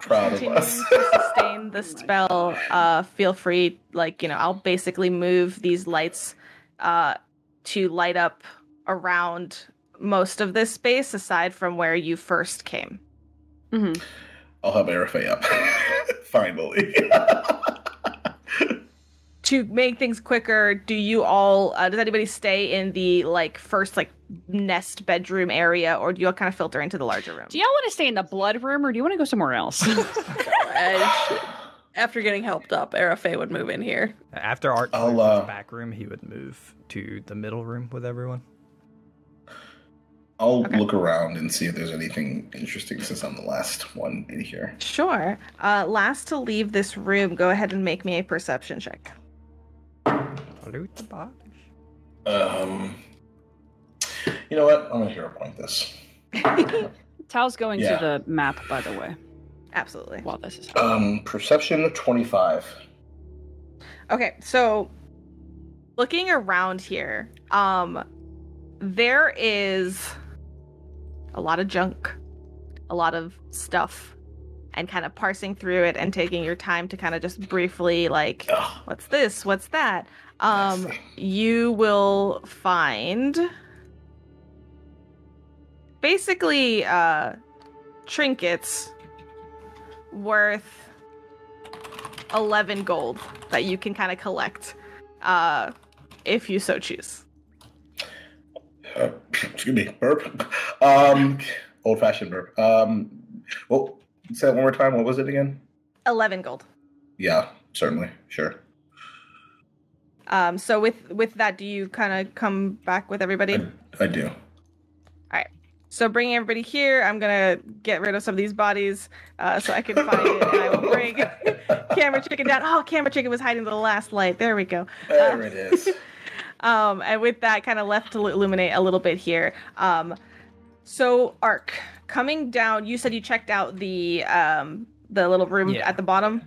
proud of us to sustain the spell, uh, feel free, like, you know, I'll basically move these lights uh, to light up around most of this space aside from where you first came. hmm i'll have Arafe up *laughs* finally *laughs* to make things quicker do you all uh, does anybody stay in the like first like nest bedroom area or do you all kind of filter into the larger room Do y'all want to stay in the blood room, or do you want to go somewhere else? *laughs* After getting helped up, Arafe would move in here. After Art I'll, uh, to the back room, he would move to the middle room with everyone. I'll Okay. look around and see if there's anything interesting since I'm the last one in here. sure uh last to leave this room go ahead and make me a perception check Loot the box. Um, you know what? I'm gonna hero point this. *laughs* Tal's going Yeah. to the map, by the way, absolutely while this is happening. Um, perception 25. Okay, so looking around here, um there is a lot of junk, a lot of stuff, and kind of parsing through it and taking your time to kind of just briefly like Ugh, what's this? What's that? Um you will find basically uh, trinkets worth 11 gold that you can kind of collect uh, if you so choose. Uh, *laughs* excuse me, burp. Um, old fashioned burp. Um, well, say that one more time. What was it again? 11 gold. Yeah, certainly. Sure. Um, so with with that, do you kind of come back with everybody? I, I do. All right. So bringing everybody here, I'm gonna get rid of some of these bodies uh, so I can find it, and I will bring *laughs* camera chicken down. Oh, camera chicken was hiding the last light. There we go. There it is. *laughs* Um, and with that, kind of left to illuminate a little bit here. Um, so Arc, coming down, you said you checked out the um the little room Yeah. at the bottom.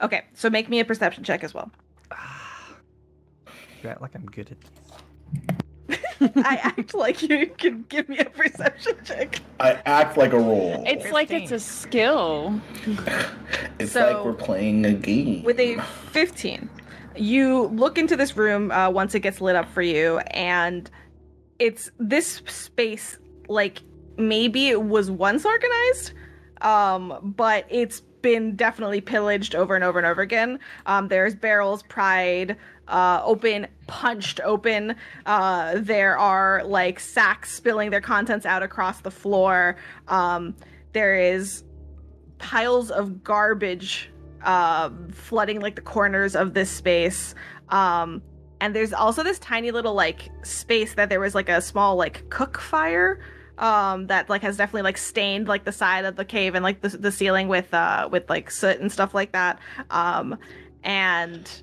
Okay, so make me a perception check as well. *sighs* You act like I'm good at this. *laughs* I act like you can give me a perception check. I act like a role. It's like it's a skill. *laughs* It's So- like we're playing a game. with a 15 you look into this room uh, once it gets lit up for you and it's this space like maybe it was once organized um but it's been definitely pillaged over and over and over again. Um there's barrels pried uh open punched open. Uh there are like sacks spilling their contents out across the floor. Um there is piles of garbage uh, flooding like the corners of this space. Um, and there's also this tiny little like space that there was like a small like cook fire um that like has definitely like stained like the side of the cave and like the, the ceiling with uh with like soot and stuff like that um and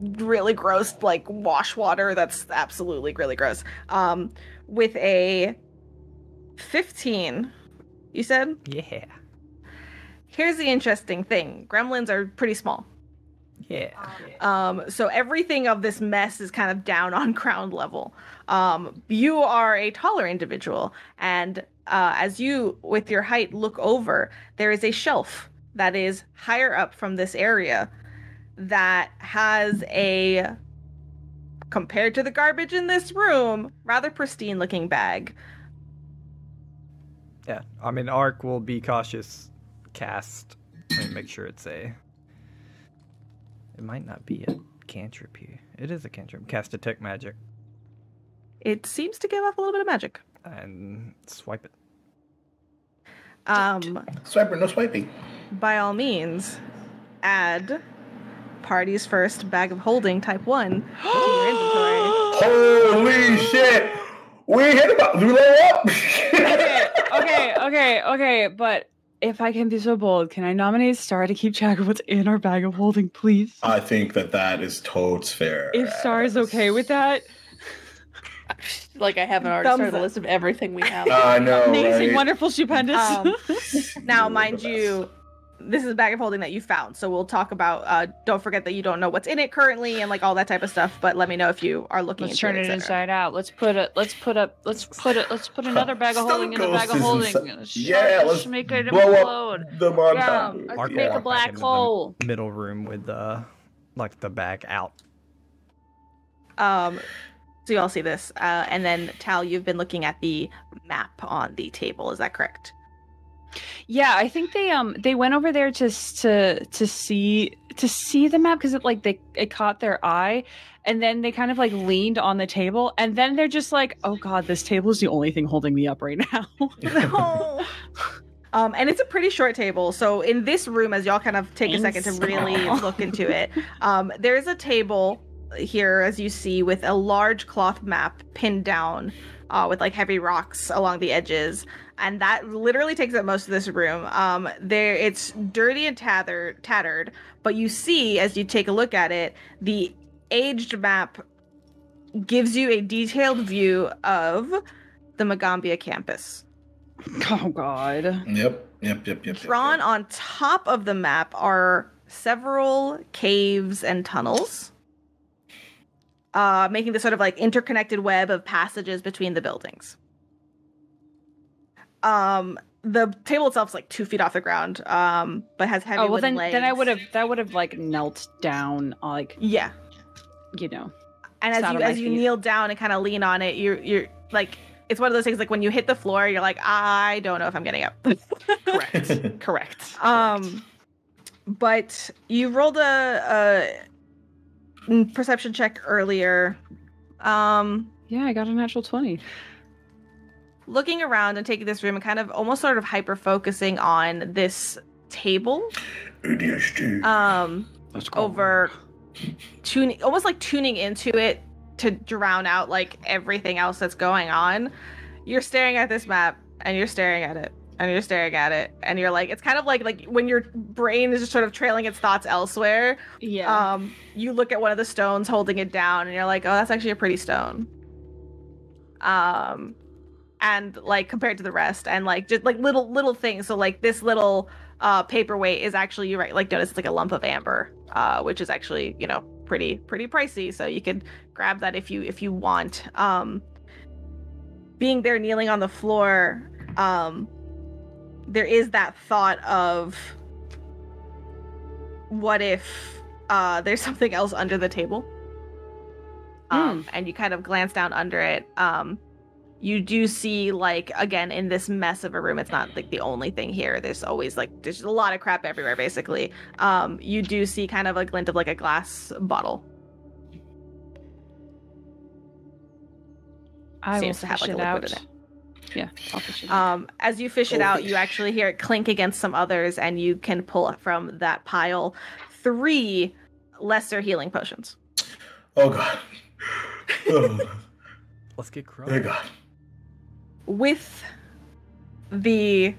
really gross like wash water that's absolutely really gross um with a 15 you said Yeah. Here's the interesting thing gremlins are pretty small. Yeah. Um, so everything of this mess is kind of down on *laughs* ground level. Um, you are a taller individual, and uh, as you, with your height, look over, there is a shelf that is higher up from this area that has a, compared to the garbage in this room, rather pristine looking bag. Yeah. I mean, Arc will be cautious. Cast. Let me make sure it's a. It might not be a cantrip here. It is a cantrip. Cast detect magic It seems to give off a little bit of magic. and swipe it. Um, Swiper, no swiping. by all means, add party's first bag of holding type 1 to your *gasps* inventory. Holy shit! We hit about we level up. *laughs* okay, okay, okay, okay. But if I can be so bold, can I nominate Star to keep track of what's in our bag of holding, please? I think that that is totes fair. If Star is okay with that, *laughs* Like I haven't already Thumbs started the up. list of everything we have. I know, amazing, right? wonderful, stupendous. Um, *laughs* now, mind you, this is a bag of holding that you found, so we'll talk about. Uh, don't forget that you don't know what's in it currently and like all that type of stuff. But let me know if you are looking. let's into turn it inside out. Let's put it. Let's put a. Let's put it. Let's put another bag of Stone holding in the bag of holding. inside- Let's Yeah, let's let's make it blow implode. up the Montauk. Yeah, Arc make will a black into the hole. Middle room with the, like the bag out. Um, so you all see this, uh, and then Tal, you've been looking at the map on the table. Is that correct? Yeah, I think they um they went over there just to to see to see the map because it like they it caught their eye, and then they kind of like leaned on the table, and then they're just like, oh god, this table is the only thing holding me up right now. *laughs* No. Um, and it's a pretty short table. So in this room, as y'all kind of take a second to really *laughs* look into it, um, there's a table here, as you see, with a large cloth map pinned down uh, with like heavy rocks along the edges. And that literally takes up most of this room. Um, there, it's dirty and tattered, tattered, but you see as you take a look at it, the aged map gives you a detailed view of the Magambia campus. *laughs* oh god. Yep, yep, yep, yep. yep, Drawn yep. on top of the map are several caves and tunnels, uh, making this sort of like interconnected web of passages between the buildings. Um, the table itself is like two feet off the ground, um, but has heavy Oh well, then legs. then I would have that would have like knelt down, uh, like yeah. you know. And as you as you feet. kneel down and kind of lean on it, you're you're like it's one of those things like when you hit the floor, you're like, I don't know if I'm getting up. *laughs* Correct. *laughs* Correct. Um, but you rolled a, a perception check earlier. Um, Yeah, I got a natural 20. Looking around and taking this room and kind of almost sort of hyper focusing on this table. ADHD. Um, Let's over tuning, almost like tuning into it to drown out like everything else that's going on. You're staring at this map and you're staring at it and you're staring at it and you're like, it's kind of like like when your brain is just sort of trailing its thoughts elsewhere. Yeah. um you look at one of the stones holding it down and you're like oh that's actually a pretty stone um and like compared to the rest and like just like little little things. So like this little uh paperweight is actually you right like notice it's like a lump of amber uh which is actually you know pretty pretty pricey. So you could grab that if you if you want. Um being there kneeling on the floor um there is that thought of what if uh there's something else under the table? Um and you kind of glance down under it um you do see like again in this mess of a room it's not like the only thing here there's always like there's a lot of crap everywhere basically um you do see kind of a glint of like a glass bottle I seems will to have, fish like, a it liquid out. in it. Yeah, I'll fish it out. Um, as you fish it Oh, out, you actually hear it clink against some others, and you can pull from that pile three lesser healing potions. oh god. *laughs* Oh, Let's get oh crunk. god. With the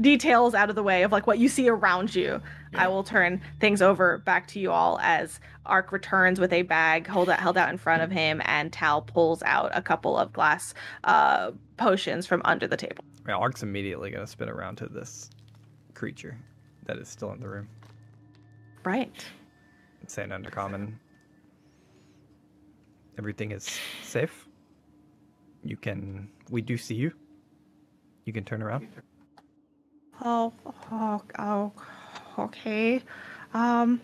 details out of the way of like what you see around you, Yeah. I will turn things over back to you all as Ark returns with a bag hold out, held out in front of him, and Tal pulls out a couple of glass uh, potions from under the table. Yeah, Ark's immediately gonna spin around to this creature that is still in the room. Right. Saying undercommon. Everything is safe. You can. We do see you. You can turn around. Oh, oh, oh, okay. Um,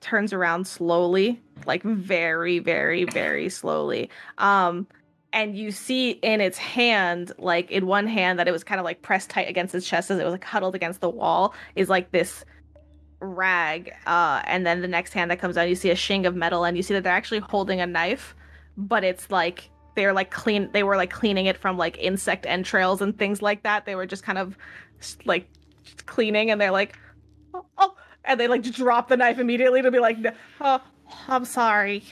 turns around slowly, like very, very, very slowly. Um, and you see in its hand, like in one hand, that it was kind of like pressed tight against its chest as it was like huddled against the wall, is like this rag. Uh, and then the next hand that comes out, you see a shing of metal, and you see that they're actually holding a knife, but it's like they're like clean they were like cleaning it from like insect entrails and things like that they were just kind of like cleaning and they're like oh, oh," and they like drop the knife immediately to be like oh i'm sorry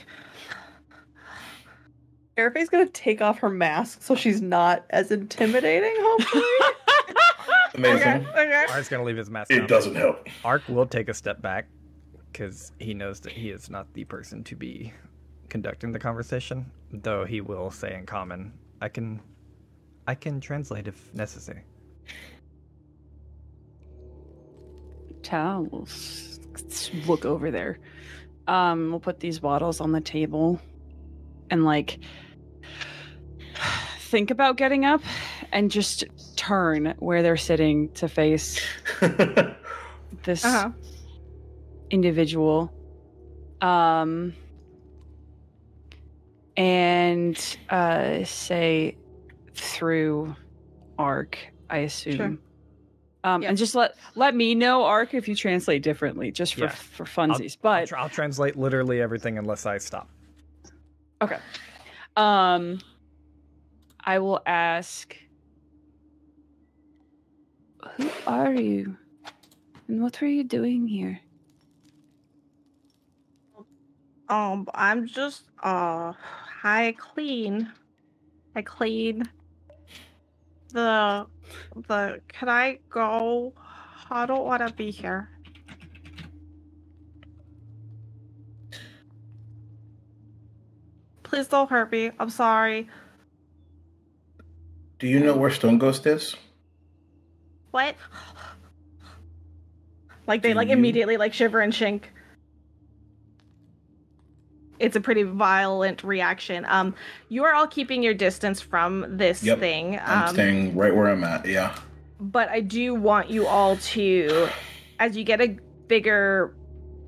Arafe's gonna take off her mask so she's not as intimidating, hopefully. *laughs* Amazing. okay Ark's gonna leave his mask It on. doesn't help. Ark will take a step back because he knows that he is not the person to be conducting the conversation. Though he will say in common, "I can, I can translate if necessary." Tal will s- s- look over there. Um, we'll put these bottles on the table and like think about getting up and just turn where they're sitting to face *laughs* this uh-huh individual. Um, and uh, say through Arc, I assume. Sure. Um, Yep. And just let let me know, Arc, if you translate differently, just for Yeah. for I'll- funsies. I'll, but tr- I'll translate literally everything unless I stop. Okay. Um I will ask Who are you? And what were you doing here? um i'm just uh i clean. I clean the the can i go? I don't want to be here. Please don't hurt me. I'm sorry. Do you know where Stone Ghost is? what? Like they Do like you- immediately like shiver and shink it's a pretty violent reaction um you are all keeping your distance from this Yep, thing I'm um staying right where I'm at. Yeah. but I do want you all to, as you get a bigger,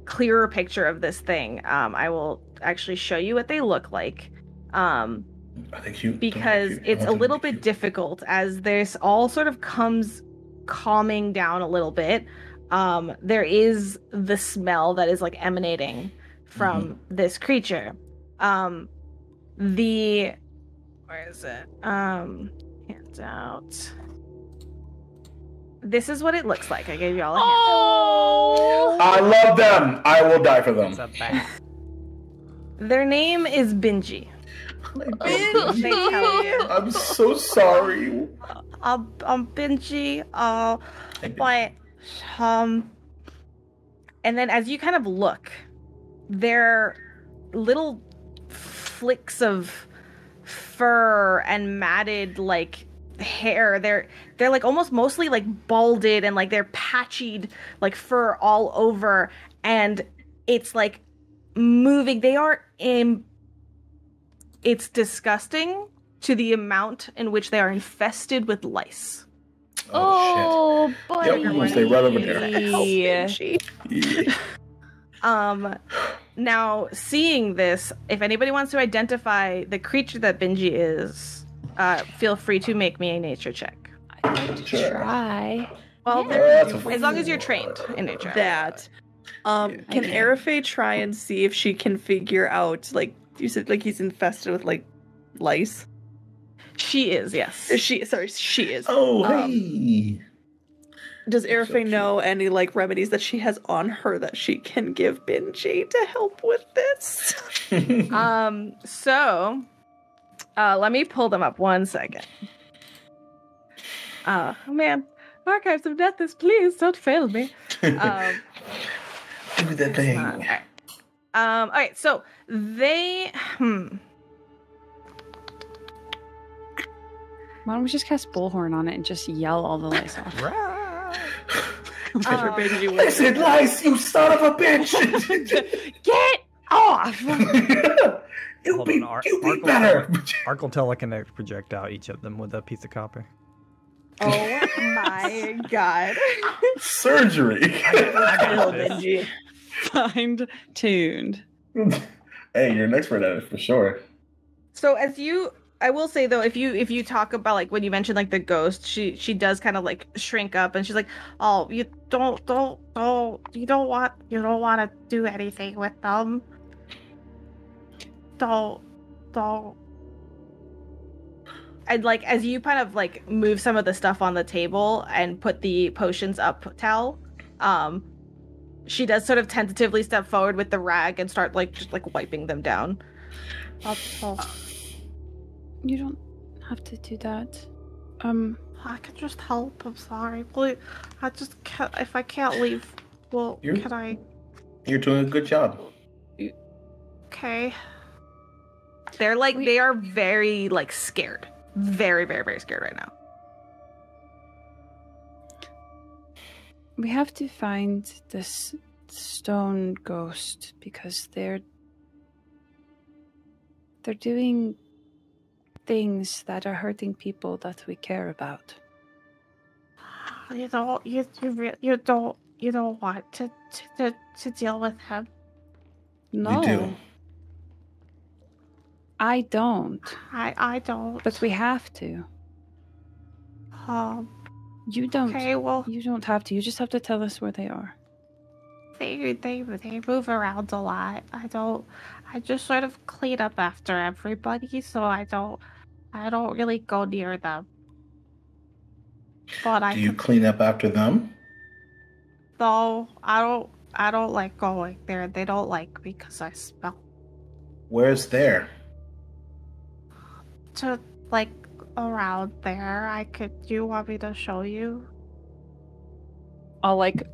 clearer picture of this thing, um, I will actually show you what they look like. Um, I think you because it's a little bit difficult as this all sort of comes calming down a little bit. Um, there is the smell that is like emanating from this creature. Um, the where is it? Um, handout. This is what it looks like. I gave you all a handout. Oh, I love them. I will die for them. It's a bat. Their name is Binji. I'm, They tell you. I'm so sorry. Um, um, Uh, but um and then as you kind of look there are little flicks of fur and matted like hair they're they're like almost mostly like balded and like they're patchied like fur all over and it's like moving they are in it's disgusting to the amount in which they are infested with lice Oh, oh, buddy. Yep, we'll stay right over there. Yeah. *laughs* Um, now seeing this, if anybody wants to identify the creature that Binji is, uh, feel free to make me a nature check. I'd to Sure. try. Well, Uh, there- that's a as long as you're trained in nature. That. Um, Yeah. can Okay. Arafe try and see if she can figure out like you said like he's infested with like lice? She is, yes. Is She sorry, she is. Oh, Um, hey. Does so Arafe cute. know any like remedies that she has on her that she can give Binji to help with this? *laughs* Um, so, uh, let me pull them up one second. Uh, oh man, Archives of Nethys please don't fail me. *laughs* Um, Do the thing. Uh, alright. Um, all right, so they, hmm, Why don't we just cast Bullhorn on it and just yell all the lice off? Right. I'm sure Um, Binji will. Listen, lice, you son of a bitch. *laughs* get off! *laughs* you Hold be, on, Ar- you'll be Arkle- better. *laughs* Arc will telekinetic project out each of them with a piece of copper. Oh my god. Surgery. I got this. Binji. Find tuned. hey, you're an expert at it for sure. So as you I will say though, if you if you talk about like when you mentioned like the ghost, she she does kind of like shrink up and she's like, Oh, you don't don't don't you don't want you don't want to do anything with them. Don't don't and like as you kind of like move some of the stuff on the table and put the potions up Tal, um she does sort of tentatively step forward with the rag and start like just like wiping them down. You don't have to do that. Um, I can just help. I'm sorry. Please, I just can't. If I can't leave, well, You- can I? You're doing a good job. Okay. They're like We- they are very like scared, very very very scared right now. we have to find this stone ghost because they're they're doing things that are hurting people that we care about. You don't. You you re- you don't. You don't want to to to deal with him. No, We do. I don't. I I don't. But we have to. um. You don't. Okay. Well, You don't have to. You just have to tell us where they are. they they they move around a lot. I don't. I just sort of clean up after everybody, so I don't. I don't really go near them. But I Do you clean up after them? though I don't I don't like going there. They don't like me because I smell. Where's there? To like around there, I could. Do you want me to show you? I'll like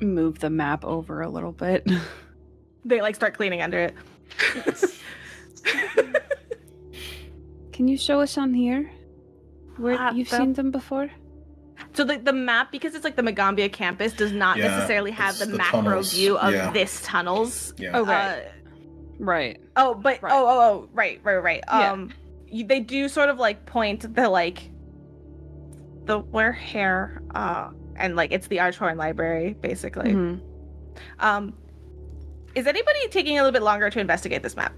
move the map over a little bit. *laughs* They like start cleaning under it. *laughs* *laughs* Can you show us on here? Where Uh, you've the- seen them before? So the the map, because it's like the Magambia campus, does not Yeah, necessarily have the, the macro tunnels, view of yeah. this tunnels. Yeah. Okay. Uh, Right. Oh, but Right. oh, oh, oh, right, right, right. Yeah. Um, you, they do sort of like point the like the where hair, uh, and like it's the Archhorn Library, basically. Mhm. Um, is anybody taking a little bit longer to investigate this map?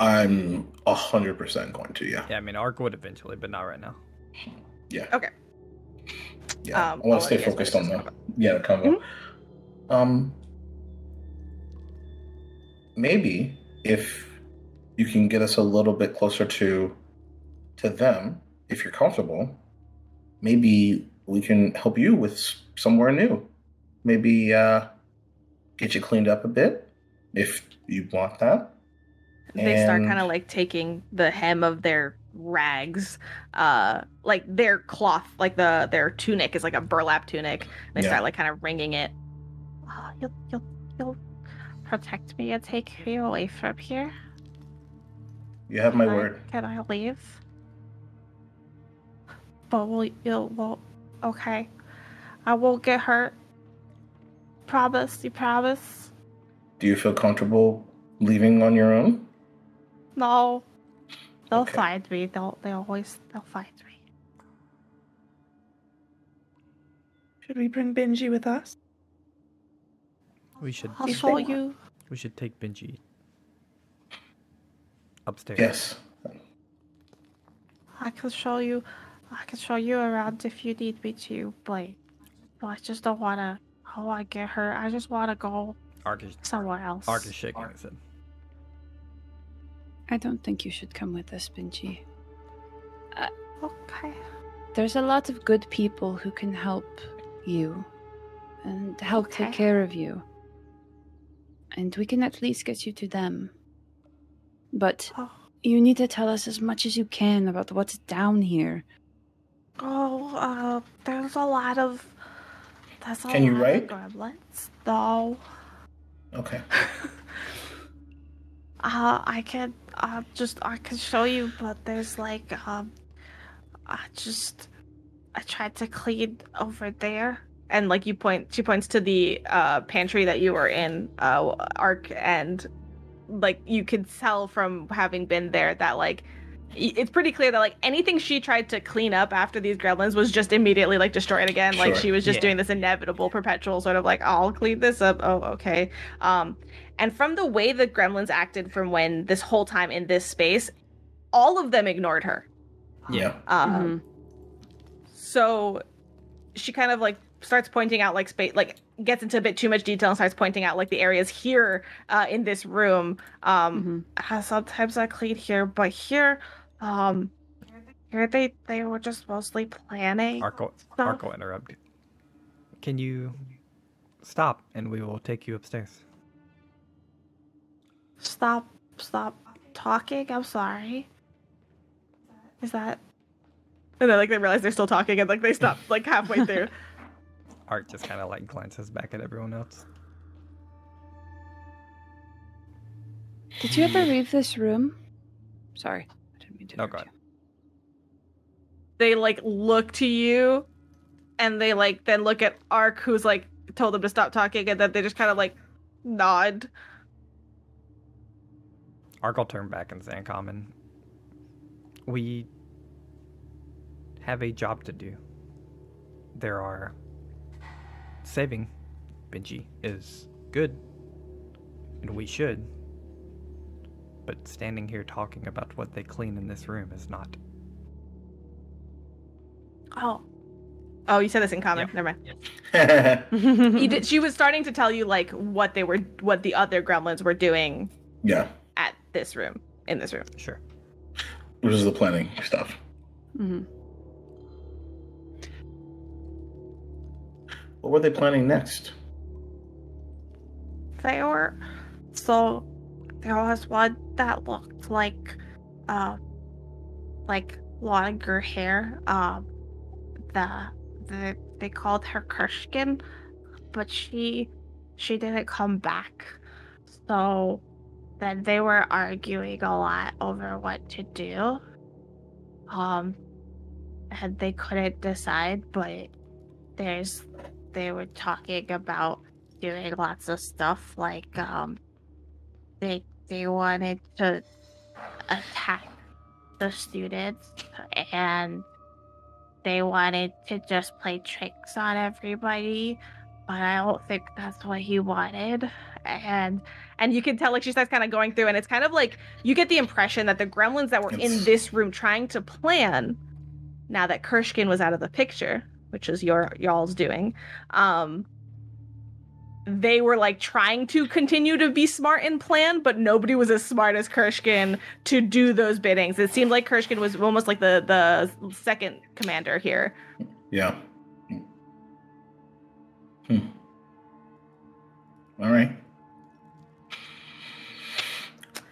I'm a hundred percent going to. Yeah. Yeah, I mean, Ark would eventually, but not right now. Yeah. Okay. Yeah. Um, I want to let stay you focused on this the combo. yeah the combo. Um, maybe if you can get us a little bit closer to to them, if you're comfortable, maybe we can help you with somewhere new. Maybe uh, get you cleaned up a bit if you want that. They start kind of like taking the hem of their rags, uh, like their cloth, like the their tunic is like a burlap tunic. They Yeah. start like kind of wringing it. Oh, you'll you'll you'll protect me and take me away from here. You have my Can I- word. Can I leave? But will you'll, okay. I won't get hurt. Promise. You promise? Do you feel comfortable leaving on your own? No. They'll Okay. find me. They'll. They always. They'll find me. Should we bring Binji with us? We should I'll show you. we should take Binji upstairs. Yes. I can show you. I can show you around if you need me to, but, but I just don't wanna. Oh I wanna get hurt. I just wanna go Ark is somewhere else. Ark is shaking his head. I don't think you should come with us, Binji. Okay. There's a lot of good people who can help you and help take care of you. And we can at least get you to them. But Oh. you need to tell us as much as you can about what's down here. Oh, uh, there's a lot of. There's a Can you lot write? Of gremlins. No. Okay. *laughs* Uh, I can. Uh, just I can show you, but there's like um, I just I tried to clean over there, and like you point, she points to the uh pantry that you were in, uh, Ark, and like you could tell from having been there that like it's pretty clear that like anything she tried to clean up after these gremlins was just immediately like destroyed again like she was just Yeah. doing this inevitable perpetual sort of like i'll clean this up oh okay um and from the way the gremlins acted from when this whole time in this space all of them ignored her Yeah. um so she kind of like starts pointing out like space like gets into a bit too much detail and starts pointing out like the areas here uh in this room um Mhm. uh, sometimes I clean here, but here, um, here they they were just mostly planning. Arco, Stop. Arko interrupt. Can you stop and we will take you upstairs? Stop, stop talking. I'm sorry. Is that? And then like they realize they're still talking and like they stop *laughs* like halfway through. Art just kind of like glances back at everyone else. Did you ever leave this room? Sorry. I didn't mean to oh, No, interrupt go you. they like look to you, and they like then look at Ark, who's like told them to stop talking, and then they just kind of like nod. Ark will turn back and say in common, We have a job to do. There are. Saving Binji is good, and we should. But standing here talking about what they clean in this room is not. Oh. Oh, you said this in common. Yeah. Never mind. *laughs* you did, she was starting to tell you like what they were, what the other gremlins were doing yeah. at this room, in this room. Sure. Which is the planning stuff. Mhm. What were they planning next? They were, so there was one that looked like, uh, like longer hair. Um, the the they called her Kershkin, but she she didn't come back. So then they were arguing a lot over what to do. Um, and they couldn't decide, but there's they were talking about doing lots of stuff like um they they wanted to attack the students and they wanted to just play tricks on everybody but I don't think that's what he wanted. And and you can tell like she starts kind of going through, and it's kind of like you get the impression that the gremlins that were in this room trying to plan, now that Kershkin was out of the picture, which is your y'all's doing, um, they were like trying to continue to be smart and plan, but nobody was as smart as Kershkin to do those biddings. It seemed like Kershkin was almost like the the second commander here. Yeah. Hmm. All right.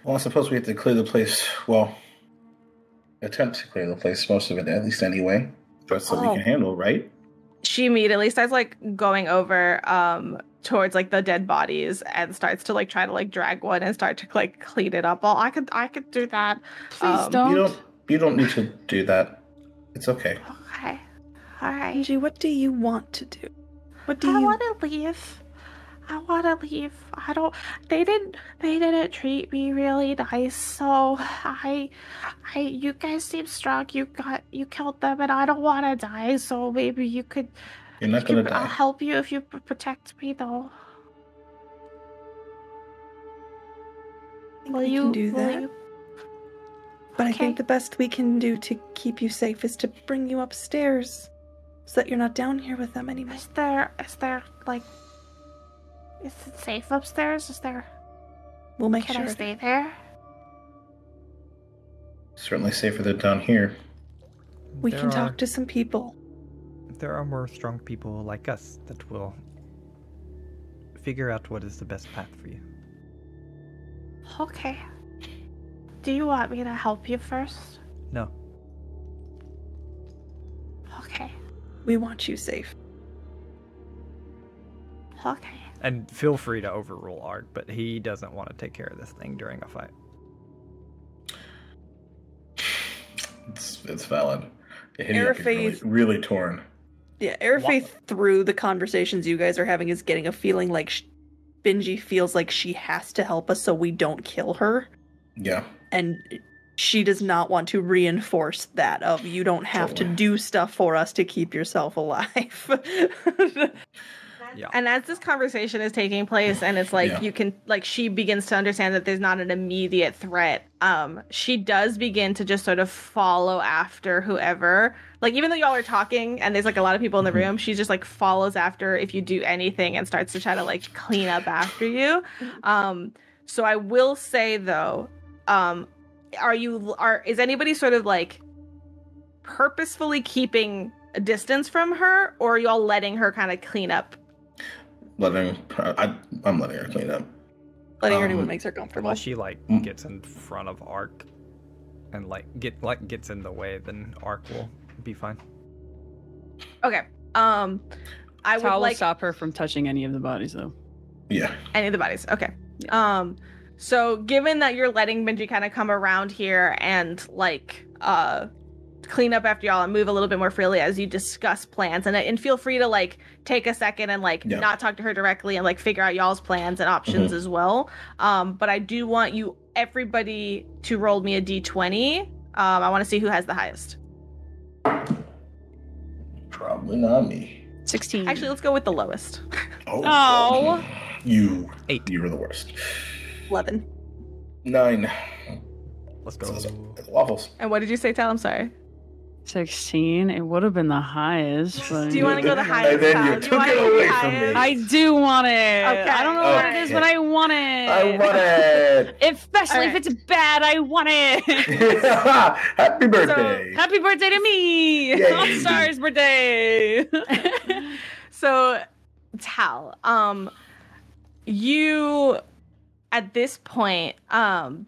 Well, I suppose we have to clear the place. Well, attempt to clear the place, most of it at least anyway. That's what Oh. we can handle, right? She immediately starts like going over um towards like the dead bodies and starts to like try to like drag one and start to like clean it up. Oh, I could I could do that. Please Um, don't. You don't. You don't need to do that. It's okay. Okay. All right. Angie, what do you want to do? What do I you want to leave. I want to leave. I don't. They didn't. They didn't treat me really nice. So I, I. You guys seem strong. You got. You killed them, and I don't want to die. So maybe you could. You're not you gonna could- I'll help you if you protect me, though. think Will we you can do that? you- But I think the best we can do to keep you safe is to bring you upstairs so that you're not down here with them anymore. Is there? Is there like? Is it safe upstairs? Is there? We'll make Can sure. I of stay there? Certainly safer than down here. We There can are- talk to some people. There are more strong people like us that will figure out what is the best path for you. Okay. Do you want me to help you first? No. Okay. We want you safe. Okay. And feel free to overrule Art, but he doesn't want to take care of this thing during a fight. It's it's valid. Yeah, Hideo is really, really torn. Yeah, Arafe through the conversations you guys are having is getting a feeling like sh- Binji feels like she has to help us so we don't kill her, Yeah. and she does not want to reinforce that of you don't have to do stuff for us to keep yourself alive. *laughs* Yeah. And as this conversation is taking place, and it's like Yeah. you can like she begins to understand that there's not an immediate threat. Um, she does begin to just sort of follow after whoever. Like even though y'all are talking and there's like a lot of people in the Mhm. room, she just like follows after if you do anything and starts to try to like clean up after you. Um, so I will say though, um, are you are is anybody sort of like purposefully keeping a distance from her, or are y'all letting her kind of clean up Letting I, I'm letting her clean up. Letting her do what Um, makes her comfortable. Unless she like Mm. gets in front of Ark and like get like gets in the way, then Ark will be fine. Okay. Um, I would Tal will like stop her from touching any of the bodies, though. Yeah. any of the bodies. Okay. Um, so given that you're letting Binji kind of come around here and like uh clean up after y'all and move a little bit more freely as you discuss plans and and feel free to like take a second and like Yeah. not talk to her directly and like figure out y'all's plans and options as well. Um, but I do want you everybody to roll me a d20. Um, I want to see who has the highest. Probably not me. 16. Actually, let's go with the lowest. Oh. *laughs* Oh. You. Eight. You were the worst. Eleven. Nine. Let's go. It's waffles. And what did you say, Tal? I'm sorry. 16. It would have been the highest. But... Do you want to go the And highest? then you Do took wanna it away from me. I do want it. Okay. I don't know what it is, but I want it. I want it. *laughs* Especially Alright. if it's bad, I want it. *laughs* Happy birthday. Happy birthday to me Yay. *laughs* on Star's birthday. so Tal, um you at this point, um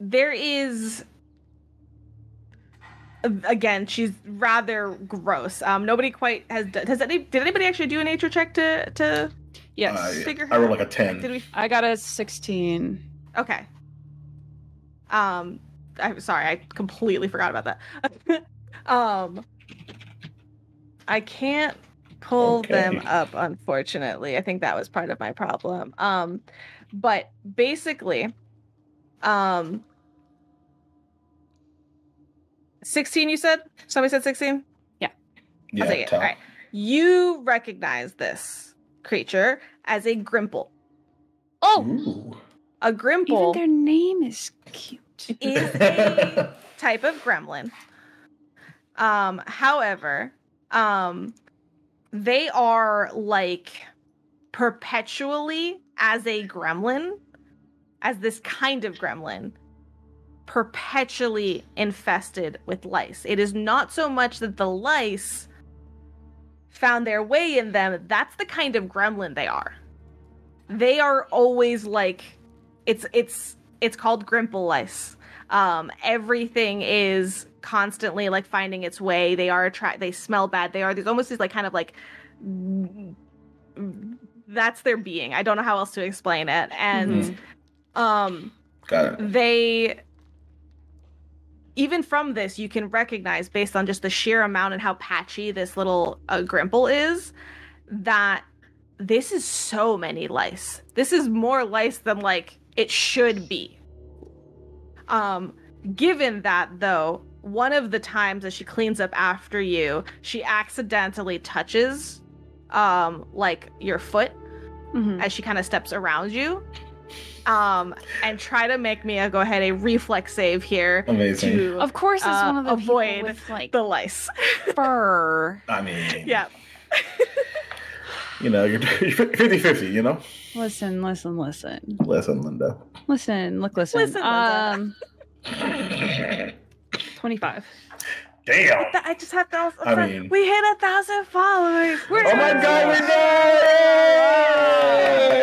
there is again she's rather gross um nobody quite has done has any did anybody actually do a nature check to to yes. Uh, yeah. figure I rolled like a 10. did we I got a 16. okay um i'm sorry i completely forgot about that *laughs* um i can't pull Okay. them up unfortunately i think that was part of my problem um but basically um 16 you said somebody said 16 yeah, I'll take it. tell. All right. You recognize this creature as a Grimple. Oh, Ooh. A even Grimple their name is cute. is a *laughs* type of gremlin. Um, however, um, they are like perpetually as a gremlin, as this kind of gremlin, perpetually infested with lice. It is not so much that the lice found their way in them, that's the kind of gremlin they are. They are always like it's it's it's called grimple lice. Um, everything is constantly like finding its way. They are attract. They smell bad. They are. There's almost these like kind of like that's their being. I don't know how else to explain it. And um, Got it. they even from this you can recognize based on just the sheer amount and how patchy this little uh, grimple is that this is so many lice this is more lice than like it should be um given that though one of the times that she cleans up after you she accidentally touches um like your foot Mhm. as she kind of steps around you. Um, and try to make me a go ahead a reflex save here Amazing. to Of course, it's Uh, one of the avoid people with like the lice. fur. *laughs* I mean, yeah. you know, you're *laughs* 50 50, you know? Listen, listen, listen, Listen, Linda. listen. Look, listen. Listen, Linda. um, *laughs* twenty-five. Damn. Th- I just have to also I mean- we hit a thousand followers. We're Oh my god, we did!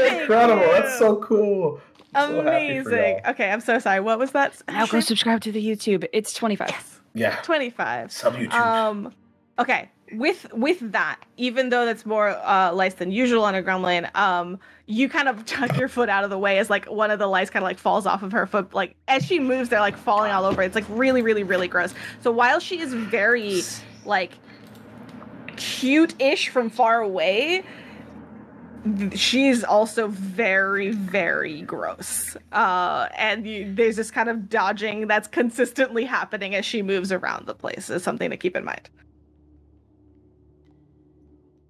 Thank Incredible. That's so cool. I'm so amazing. y'all. Okay, I'm so sorry. What was that? Now go subscribe to the YouTube. It's twenty-five. Yes. Yeah. 25. Sub YouTube. Um okay. With with that, even though that's more uh lice than usual on a gremlin, um, you kind of *laughs* tuck your foot out of the way as like one of the lice kind of like falls off of her foot. Like as she moves, they're like falling all over. It's like really, really, really gross. So while she is very like cute-ish from far away, th- she's also very, very gross. Uh, and you, there's this kind of dodging that's consistently happening as she moves around the place. Is something to keep in mind.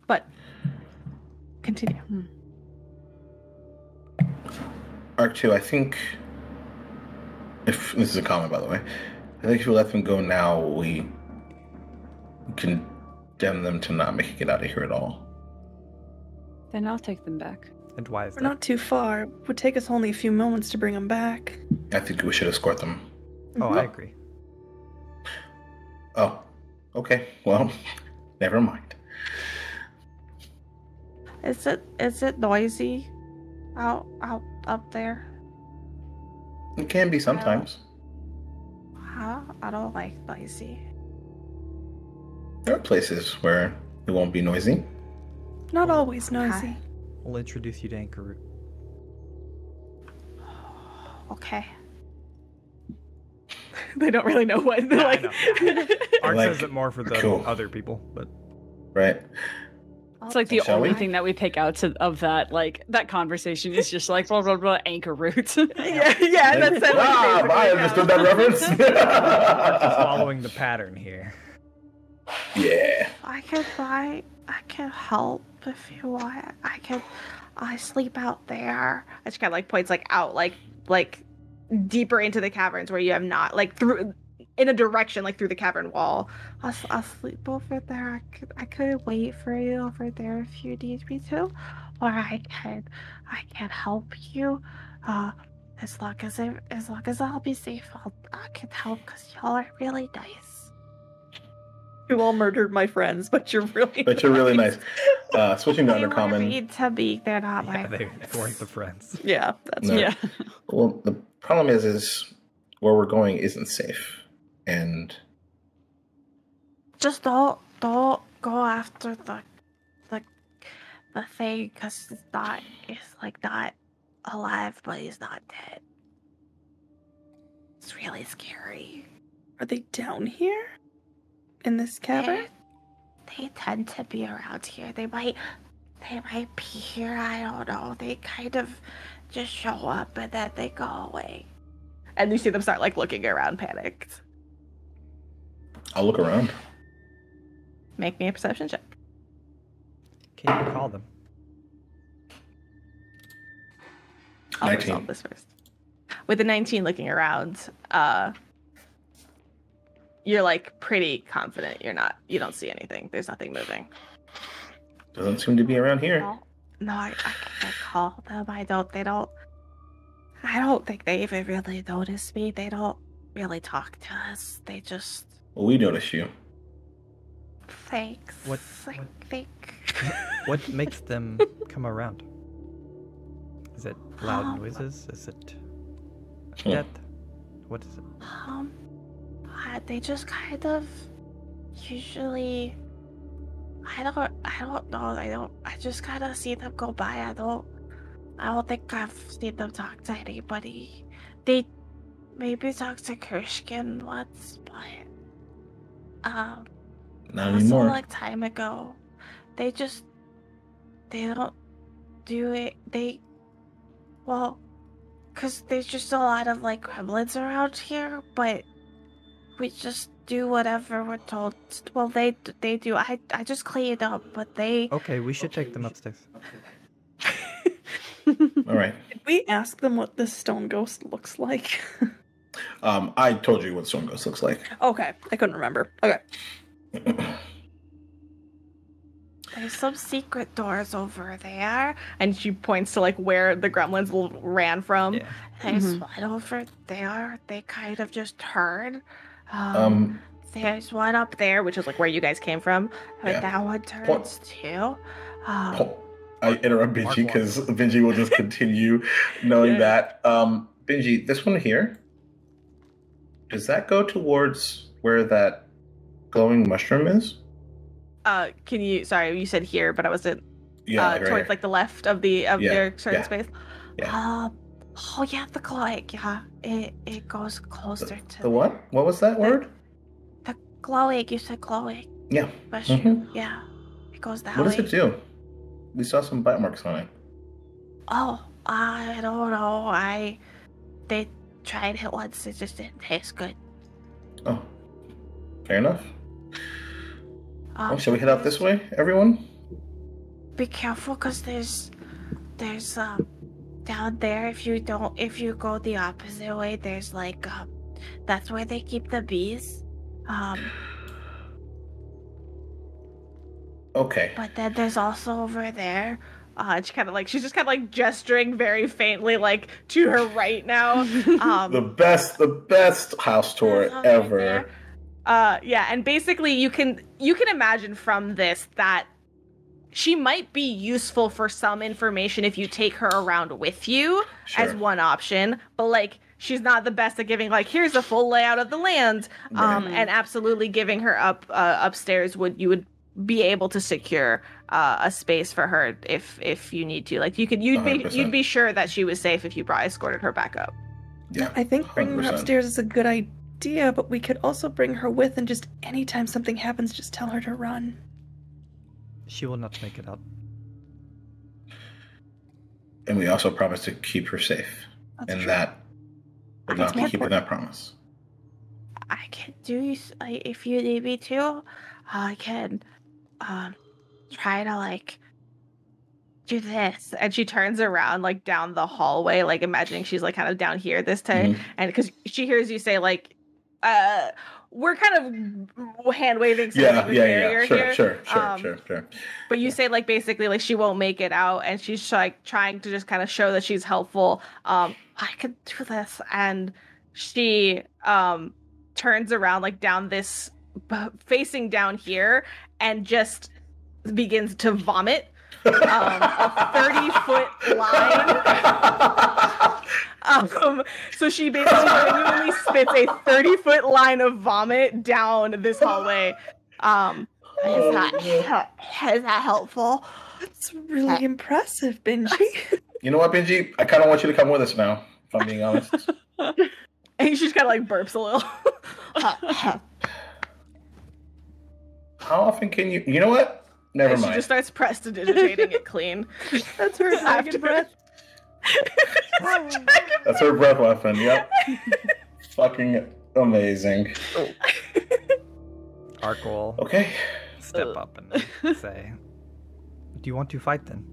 But continue. Ark 2, I think. If this is a comment, by the way, I think if we let them go now, we condemn them to not making it out of here at all. Then I'll take them back. And why is We're that? not too far. It would take us only a few moments to bring them back. I think we should escort them. Oh, I agree. Oh, okay. Well, *laughs* never mind. Is it is it noisy out out up there? It can be sometimes. Huh? I don't like noisy. There are places where it won't be noisy. Not always noisy. Okay. We'll introduce you to Anchor Root. *sighs* Okay. *laughs* they don't really know what. Yeah, I like, know. *laughs* Ark Like, says it more for the cool. other people, but Right? It's like the Shall only we? thing that we pick out to, of that like that conversation is just like blah blah blah anchor root. *laughs* yeah, yeah, that's it. ah, I understood that reference. Just following the pattern here. yeah. I can buy. I can help if you want. I can. I sleep out there. I just kind of like points like out, like like deeper into the caverns where you have not like through in a direction like through the cavern wall. I'll, I'll sleep over there. I could I could wait for you over there if you need me to, or I can I can help you. Uh, as long as I as long as I'll be safe, I'll I can help because y'all are really nice. You all murdered my friends, but you're really. But you're really nice. Uh, switching to *laughs* They were Undercommon. mean to be, They're not Yeah, my they friends. weren't the friends. Yeah, that's No. yeah. Well, the problem is, is where we're going isn't safe, and Just don't don't go after the the the thing because it's not it's like not alive, but he's not dead. It's really scary. Are they down here? In this cavern? They, they tend to be around here. They might they might be here. I don't know. They kind of just show up and then they go away. And you see them start like looking around, panicked. I'll look around. Make me a perception check. Can you call them? I'll 19. resolve this first. With the 19 looking around, uh, you're like pretty confident you're not, you don't see anything. There's nothing moving. Doesn't seem to be around here. No, no, I, I can't call them. I don't, they don't, I don't think they even really notice me. They don't really talk to us. They just, Well, we notice you. thanks. What- I what- think. *laughs* What makes them *laughs* come around? Is it loud Um, noises? Is it Hmm. death? What is it? Um, uh, they just kind of usually. I don't. I don't know. I don't. I just kind of see them go by. I don't. I don't think I've seen them talk to anybody. They maybe talked to Kershkin once, but um, Not anymore. like time ago. They just. They don't do it. They. Well, because there's just a lot of like gremlins around here, but we just do whatever we're told. Well, they they do. I I just clean it up, but they. Okay, we should take them upstairs. *laughs* All right. Did we ask them what this stone ghost looks like? *laughs* Um, I told you what stone Ghost looks like. okay, I couldn't remember. Okay. *clears throat* There's some secret doors over there, and she points to like where the gremlins ran from. Yeah. There's Mhm. one over there. They kind of just turn. Um, Um, there's one up there, which is like where you guys came from. But Yeah. that one turns too. Um, I interrupt Mark Binji because Binji will just *laughs* continue knowing Yeah. that. Um, Binji, this one here, does that go towards where that glowing mushroom is? uh, can you? Sorry, you said here, but I wasn't. Yeah, uh, like right towards here. like the left of the of Yeah, your certain yeah, space. yeah. Um, oh yeah, the glowing. Yeah, it it goes closer to the what? What was that word? The glowing. You said glowing. Yeah. Mhm. Yeah, it goes that What way. does it do? We saw some bite marks on it. Oh, I don't know. I they tried it once. It just didn't taste good. Oh, fair enough. Um, Well, shall we head out this way, everyone? Be careful, cause there's there's um down there. If you don't, if you go the opposite way, there's like um that's where they keep the bees. Um, Okay. but then there's also over there. Uh, and she kind of like she's just kind of like gesturing very faintly, like to her right now. *laughs* Um, The best, the best house tour ever. Uh, yeah, and basically you can you can imagine from this that she might be useful for some information if you take her around with you as one option, but like she's not the best at giving like here's a full layout of the land. Um, Right. and absolutely giving her up uh, upstairs would you would be able to secure uh, a space for her if if you need to. Like you could you'd be 100%. you'd be sure that she was safe if you brought escorted her back up. Yeah. I think bringing her 100%. upstairs is a good idea, but we could also bring her with and just anytime something happens, just tell her to run. She will not make it out. And we also promised to keep her safe. That's and true. that would That's not be more keeping that promise. I can do s- I- if you need me to. I can um try to like do this. And she turns around like down the hallway, like imagining she's like kind of down here this time. Mhm. And because she hears you say like uh we're kind of hand waving Yeah, yeah, yeah. Sure, here. sure, sure, Um, sure, sure. But you say like basically like she won't make it out, and she's like trying to just kind of show that she's helpful. Um, I can do this, and she um turns around like down this, facing down here, and just begins to vomit *laughs* um, a thirty foot line. *laughs* Um, so she basically genuinely spits a 30 foot line of vomit down this hallway. Um, is that, is that helpful? That's really impressive, Binji. *laughs* You know what, Binji? I kind of want you to come with us now, if I'm being honest. *laughs* And she just kind of like burps a little. *laughs* How often can you? You know what? Never and she just starts prestidigitating it clean. That's her After- dragon breath. *laughs* That's her breath weapon. Yep. Fucking amazing. Ark will Okay. step Uh. up and *laughs* say, Do you want to fight then?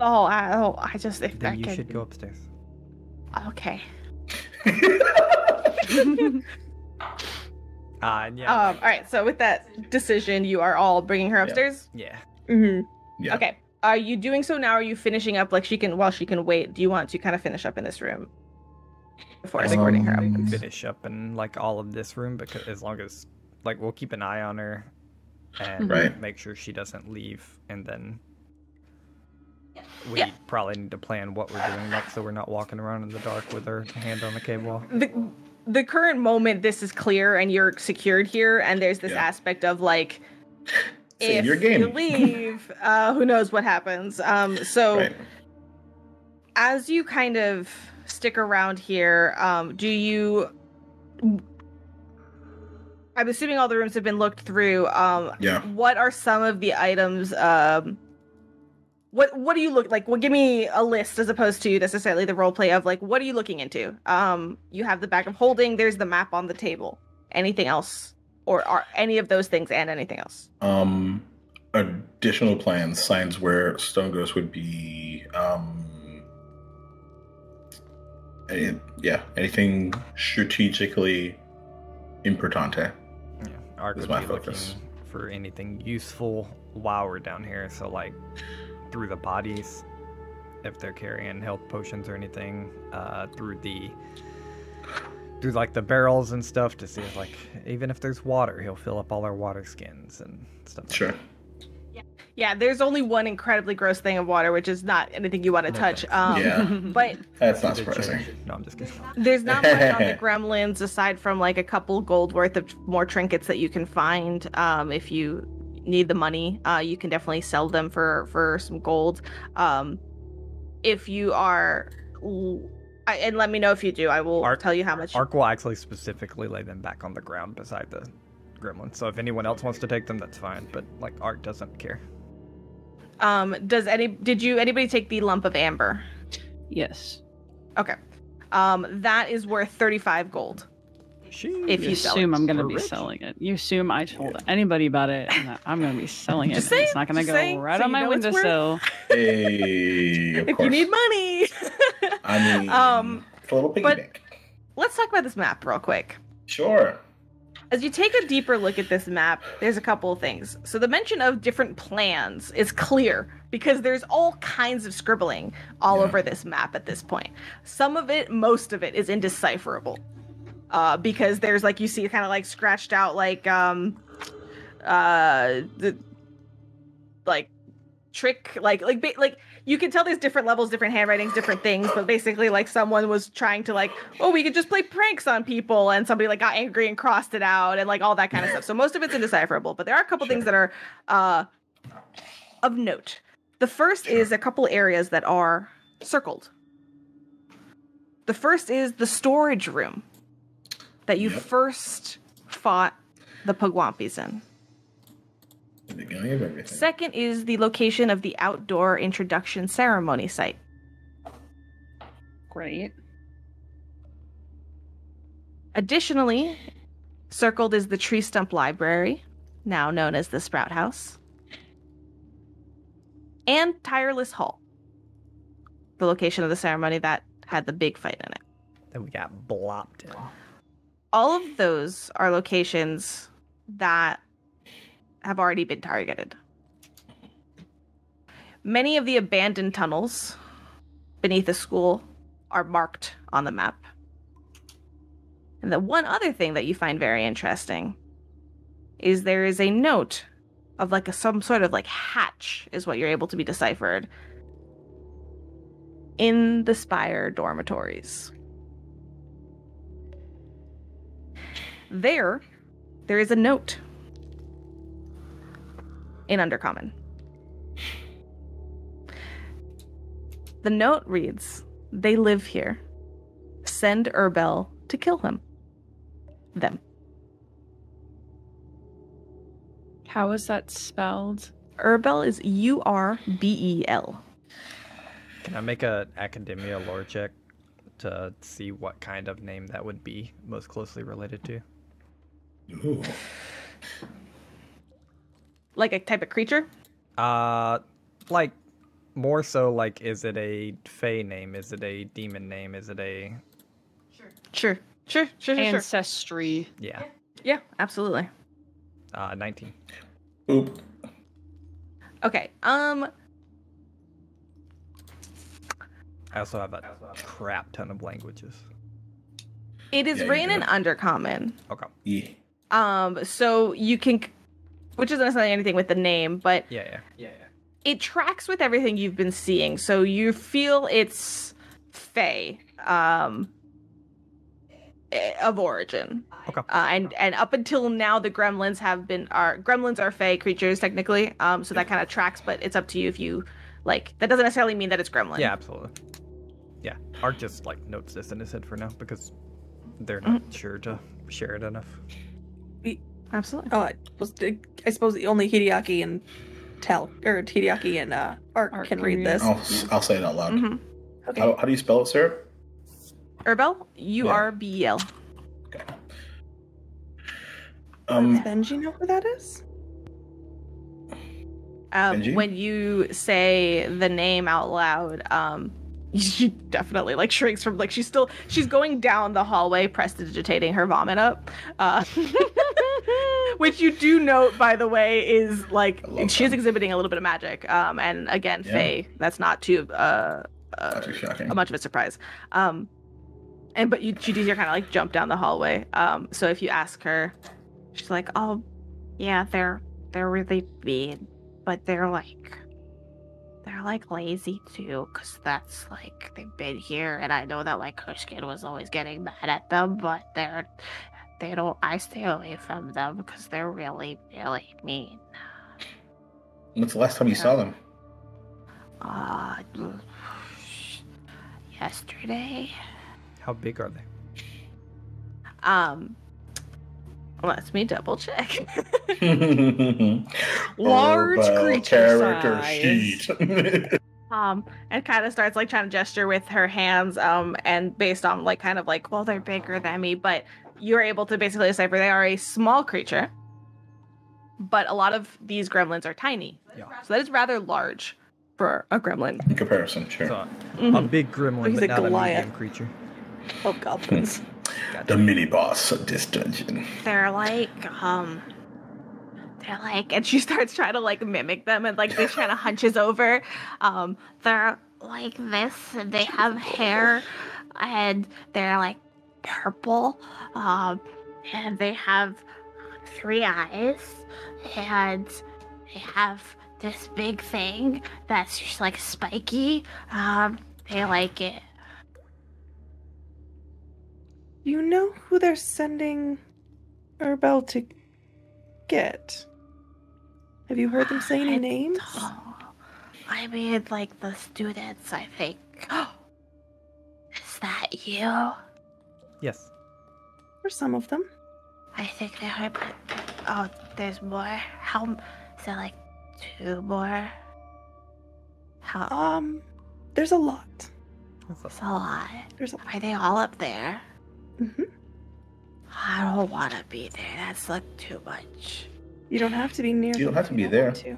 Oh, I, oh, I just if Then I you could. should go upstairs. Okay. *laughs* Ah, and yeah. Um. All right. So with that decision, you are all bringing her Yeah. upstairs. yeah. Mm-hmm. yeah. Okay. Are you doing so now? Are you finishing up? Like she can, while she can wait. Do you want to kind of finish up in this room before I think escorting her up? Um, Finish up in like all of this room because as long as like we'll keep an eye on her and Right. make sure she doesn't leave and then we Yeah. probably need to plan what we're doing next so we're not walking around in the dark with her hand on the cable. the the current moment this is clear and you're secured here and there's this Yeah. aspect of like Save if your game. you leave uh who knows what happens um so Right. as you kind of stick around here um do you i'm assuming all the rooms have been looked through um Yeah. what are some of the items um what what do you look like well give me a list as opposed to necessarily the role play of like what are you looking into um you have the bag of holding there's the map on the table anything else or are any of those things and anything else Um, additional plans, signs where Stone Ghost would be. Um, any, yeah, anything strategically importante. Yeah. Ark Is my focus. for anything useful while we're down here. So like through the bodies, if they're carrying health potions or anything, uh, through the through like the barrels and stuff to see if like even if there's water, he'll fill up all our water skins and stuff. like Sure. yeah there's only one incredibly gross thing of water which is not anything you want to No touch um Yeah. *laughs* but That's not surprising. No, I'm just kidding. There's not much on the *laughs* gremlins aside from like a couple gold worth of more trinkets that you can find. Um, if you need the money, uh, you can definitely sell them for for some gold. Um, if you are, I, and let me know if you do. I will Ark- tell you how much. Ark will actually specifically lay them back on the ground beside the gremlin. So if anyone else wants to take them, that's fine. But like Ark doesn't care. Um, does any did you anybody take the lump of amber? yes. Okay. Um, that is worth thirty five gold. If You you sell assume it. I'm gonna We're be rich. selling it. You assume I told anybody about it and that I'm gonna be *laughs* selling it. Saying, it's not gonna go saying, right so on my know it's windowsill. *laughs* Hey, if course. you need money. I *laughs* mean, um, it's a little piggy but- bank. let's talk about this map real quick. Sure. As you take a deeper look at this map, there's a couple of things. So the mention of different plans is clear because there's all kinds of scribbling all Yeah. over this map at this point. Some of it, most of it, is indecipherable. Uh, because there's like you see kind of like scratched out like um uh the like trick like like ba- like you can tell there's different levels different handwritings different things but basically like someone was trying to like oh we could just play pranks on people and somebody like got angry and crossed it out and like all that kind of stuff. So most of it's indecipherable but there are a couple things that are uh of note. The first Sure. is a couple areas that are circled. The first is the storage room that you Yep. first fought the Pugwampis in. The beginning of everything. Second is the location of the outdoor introduction ceremony site. Great. Additionally, circled is the Tree Stump Library, now known as the Sprout House, and Tireless Hall, the location of the ceremony that had the big fight in it. Then we got blopped in. All of those are locations that have already been targeted. Many of the abandoned tunnels beneath the school are marked on the map. And the one other thing that you find very interesting is there is a note of like a some sort of like hatch is what you're able to be deciphered in the spire dormitories. There, there is a note in Undercommon. The note reads, They live here. Send Urbel to kill him. Them. How is that spelled? Urbel is U R B E L. Can I make an academia lore check to see what kind of name that would be most closely related to? Ooh. Like a type of creature? Uh, like more so like, is it a Fey name? Is it a demon name? Is it a Sure. Sure. Sure. Sure. Sure. Ancestry. yeah? Yeah. Absolutely. Uh, nineteen. Oop. Okay. Um. I also have a crap ton of languages. It is Yeah, written in do. Undercommon. Okay. Yeah. Um. So you can, which isn't necessarily anything with the name, but Yeah, yeah, yeah, yeah. it tracks with everything you've been seeing. So you feel it's Fey. Um. eh, Of origin. Okay. Uh, and and up until now, the gremlins have been are gremlins are fey creatures technically. Um, so that kind of tracks, but it's up to you if you like. That doesn't necessarily mean that it's gremlin. Yeah, absolutely. Yeah, Art just like notes this in his head for now because they're not sure to share it enough. Absolutely. Oh, I, was, I suppose only Hideaki and Tal or Hideaki and uh, Art, Art can can read read this. I'll, I'll say it out loud. Mm-hmm. Okay. How, how do you spell it, sir? Urbel, U R B E L. Okay. Does Um, Binji know who that is? Um, Binji? when you say the name out loud, um, *laughs* she definitely like shrinks from like she's still she's going down the hallway, prestidigitating her vomit up. Uh, *laughs* which you do note, by the way, is like I love she is that. exhibiting a little bit of magic. Um, and again, Yeah. Fey, that's not too uh, uh too shocking. much of a surprise. Um, and but you she does here kind of like jump down the hallway. Um, so if you ask her, she's like, "Oh, yeah, they're they're really mean, but they're like they're like lazy too, cause that's like they've been here, and I know that like Kushkin was always getting mad at them, but they're they don't. I stay away from them because they're really really mean. When's the last time you saw them? Uh, yesterday." How big are they? Um, let me double check. *laughs* Large creature character size. sheet. *laughs* um, and kind of starts like trying to gesture with her hands. Um, and based on like kind of like, well, they're bigger than me, but you're able to basically decipher they are a small creature. But a lot of these gremlins are tiny, Yeah. so that is rather large for a gremlin. In comparison, sure. So, a Mhm. big gremlin, He's but a not a Goliath. medium creature. Oh, goblins. *laughs* the mini boss of this dungeon. They're like, um, they're like, and she *laughs* starts trying to like mimic them, and like this kind of hunches over. Um, they're like this, and they have hair, and they're like purple, um, and they have three eyes, and they have this big thing that's just like spiky. Um, they like it. You know who they're sending Urbel to get? Have you heard them say any I names? don't- I mean, like the students, I think. *gasps* Is that you? Yes. Or some of them? I think there are, but oh, there's more. How? m- there like two more? How? Um, there's a lot. That's It's a lot. There's a Are they all up there? Hmm I don't want to be there. That's like too much. You don't have to be near. You don't have to be there. want to.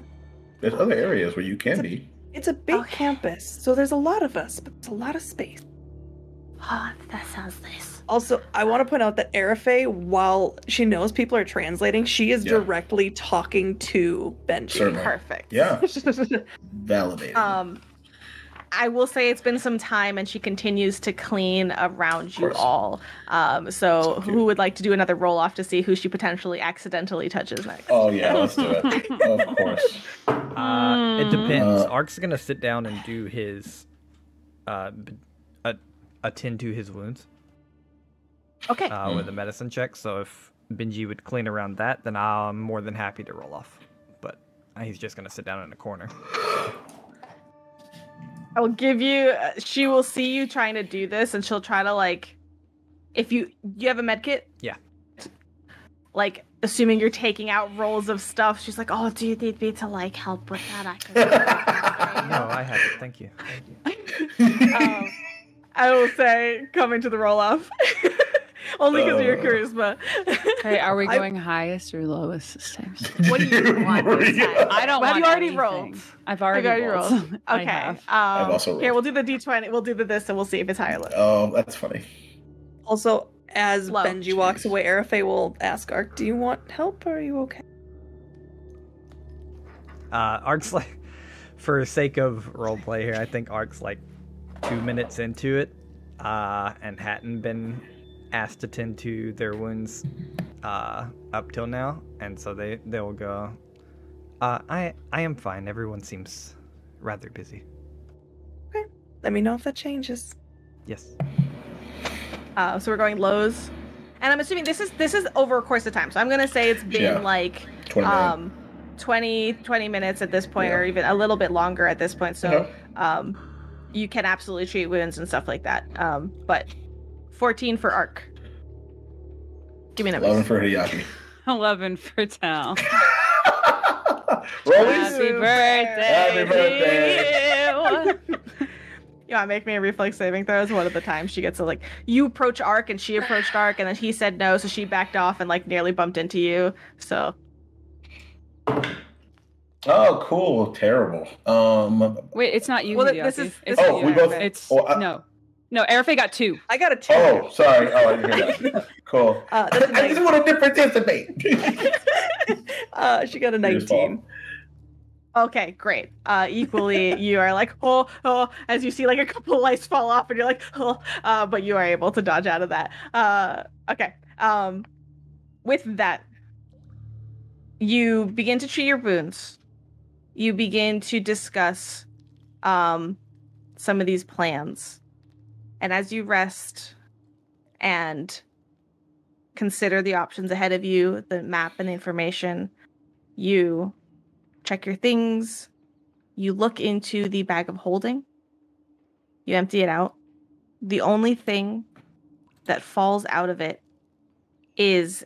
There's other areas where you can be. It's a big Okay. campus, so there's a lot of us, but it's a lot of space. Oh, that sounds nice. Also, I want to point out that Arafe, while she knows people are translating, she is Yeah. directly talking to Binji. Certainly. Perfect. Yeah. *laughs* Validated. Um, I will say it's been some time, and she continues to clean around you all. Um, so So who would like to do another roll off to see who she potentially accidentally touches next? oh yeah, let's do it. *laughs* of course. Uh, it depends. Uh, Ark's gonna sit down and do his, uh, b- a- attend to his wounds Okay. uh, with a medicine check. So if Binji would clean around that, then I'm more than happy to roll off. But he's just gonna sit down in a corner. *laughs* I'll give you. Uh, she will see you trying to do this, and she'll try to like. If you you have a med kit, Yeah. Like assuming you're taking out rolls of stuff, she's like, "Oh, do you need me to like help with that?" I can. *laughs* No, I have it. Thank you. Thank *laughs* you. um, I will say, coming to the roll off, *laughs* Only because of your Uh. charisma. *laughs* Hey, are we I- going highest or lowest this time? *laughs* What do you want this time? I don't Have want you already anything. rolled? I've already, already rolled. rolled. *laughs* I Okay. have. Um, also here, rolled. we'll do the d20. We'll do the this, and we'll see if it's high or low. Oh, that's funny. Also, as Low. Binji walks away, Arafe will ask Ark, "Do you want help? or Are you okay?" Uh, Ark's like, for sake of roleplay here, I think Ark's like two minutes into it, uh, and hadn't been asked to tend to their wounds uh, up till now, and so they they'll go. Uh, I I am fine. Everyone seems rather busy. Okay, let me know if that changes. Yes. Uh, so we're going lows, and I'm assuming this is this is over a course of time. So I'm gonna say it's been Yeah. like 20 um 20 20 minutes at this point, or even a little bit longer at this point. So Okay. um, you can absolutely treat wounds and stuff like that. Um, but 14 for Ark. Give me numbers. 11 for Hideaki. *laughs* 11 for Tal. *laughs* Rollies? Happy birthday. Happy birthday. you. *laughs* You want to make me a reflex saving throw? Is one of the times she gets to like you approach Ark and she approached Ark and then he said no, so she backed off and like nearly bumped into you. So Oh, cool. Terrible. Um. Wait, it's not you. Well, Hideaki. this is- it's this is we both- It's oh, I- no, no. Arafe got two. I got a two. Oh, sorry. Oh, I didn't hear that. *laughs* Cool. Uh, that's a *laughs* I just want to participate. *laughs* uh, she got a 19. okay, great. Uh, equally, you are like oh oh as you see like a couple of lights fall off and you're like oh, uh, but you are able to dodge out of that. Uh, okay. Um, with that, you begin to treat your wounds. You begin to discuss um, some of these plans. And as you rest and consider the options ahead of you, the map and the information, you check your things, you look into the bag of holding, you empty it out. The only thing that falls out of it is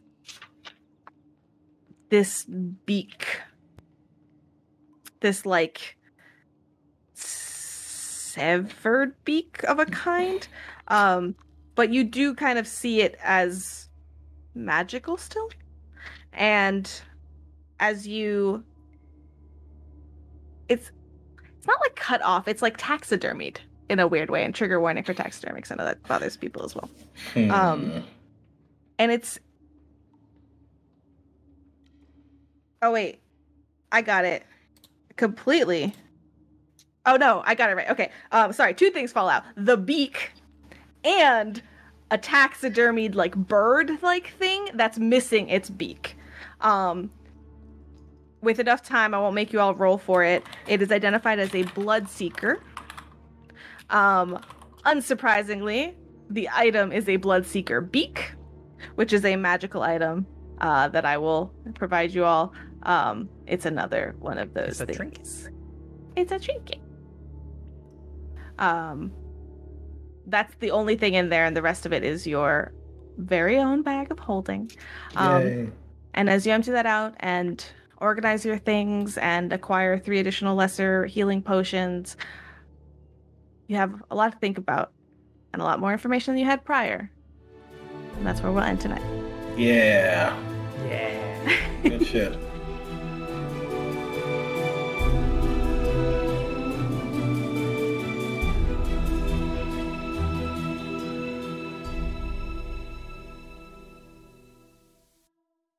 this beak. This like severed beak of a kind. Um, but you do kind of see it as magical still. And as you it's it's not like cut off, it's like taxidermied in a weird way, and trigger warning for taxidermics. I know that bothers people as well. Hmm. Um, and it's oh wait i got it completely oh no i got it right okay um sorry two things fall out the beak and a taxidermied like bird like thing that's missing its beak um with enough time i won't make you all roll for it it is identified as a blood seeker um unsurprisingly the item is a blood seeker beak which is a magical item uh, that I will provide you all. Um, it's another one of those It's a things. trinket. It's a trinket. Um, that's the only thing in there, and the rest of it is your very own bag of holding. Um, and as you empty that out and organize your things and acquire three additional lesser healing potions, you have a lot to think about and a lot more information than you had prior. And that's where we'll end tonight. Yeah. Yeah. *laughs* Good shit.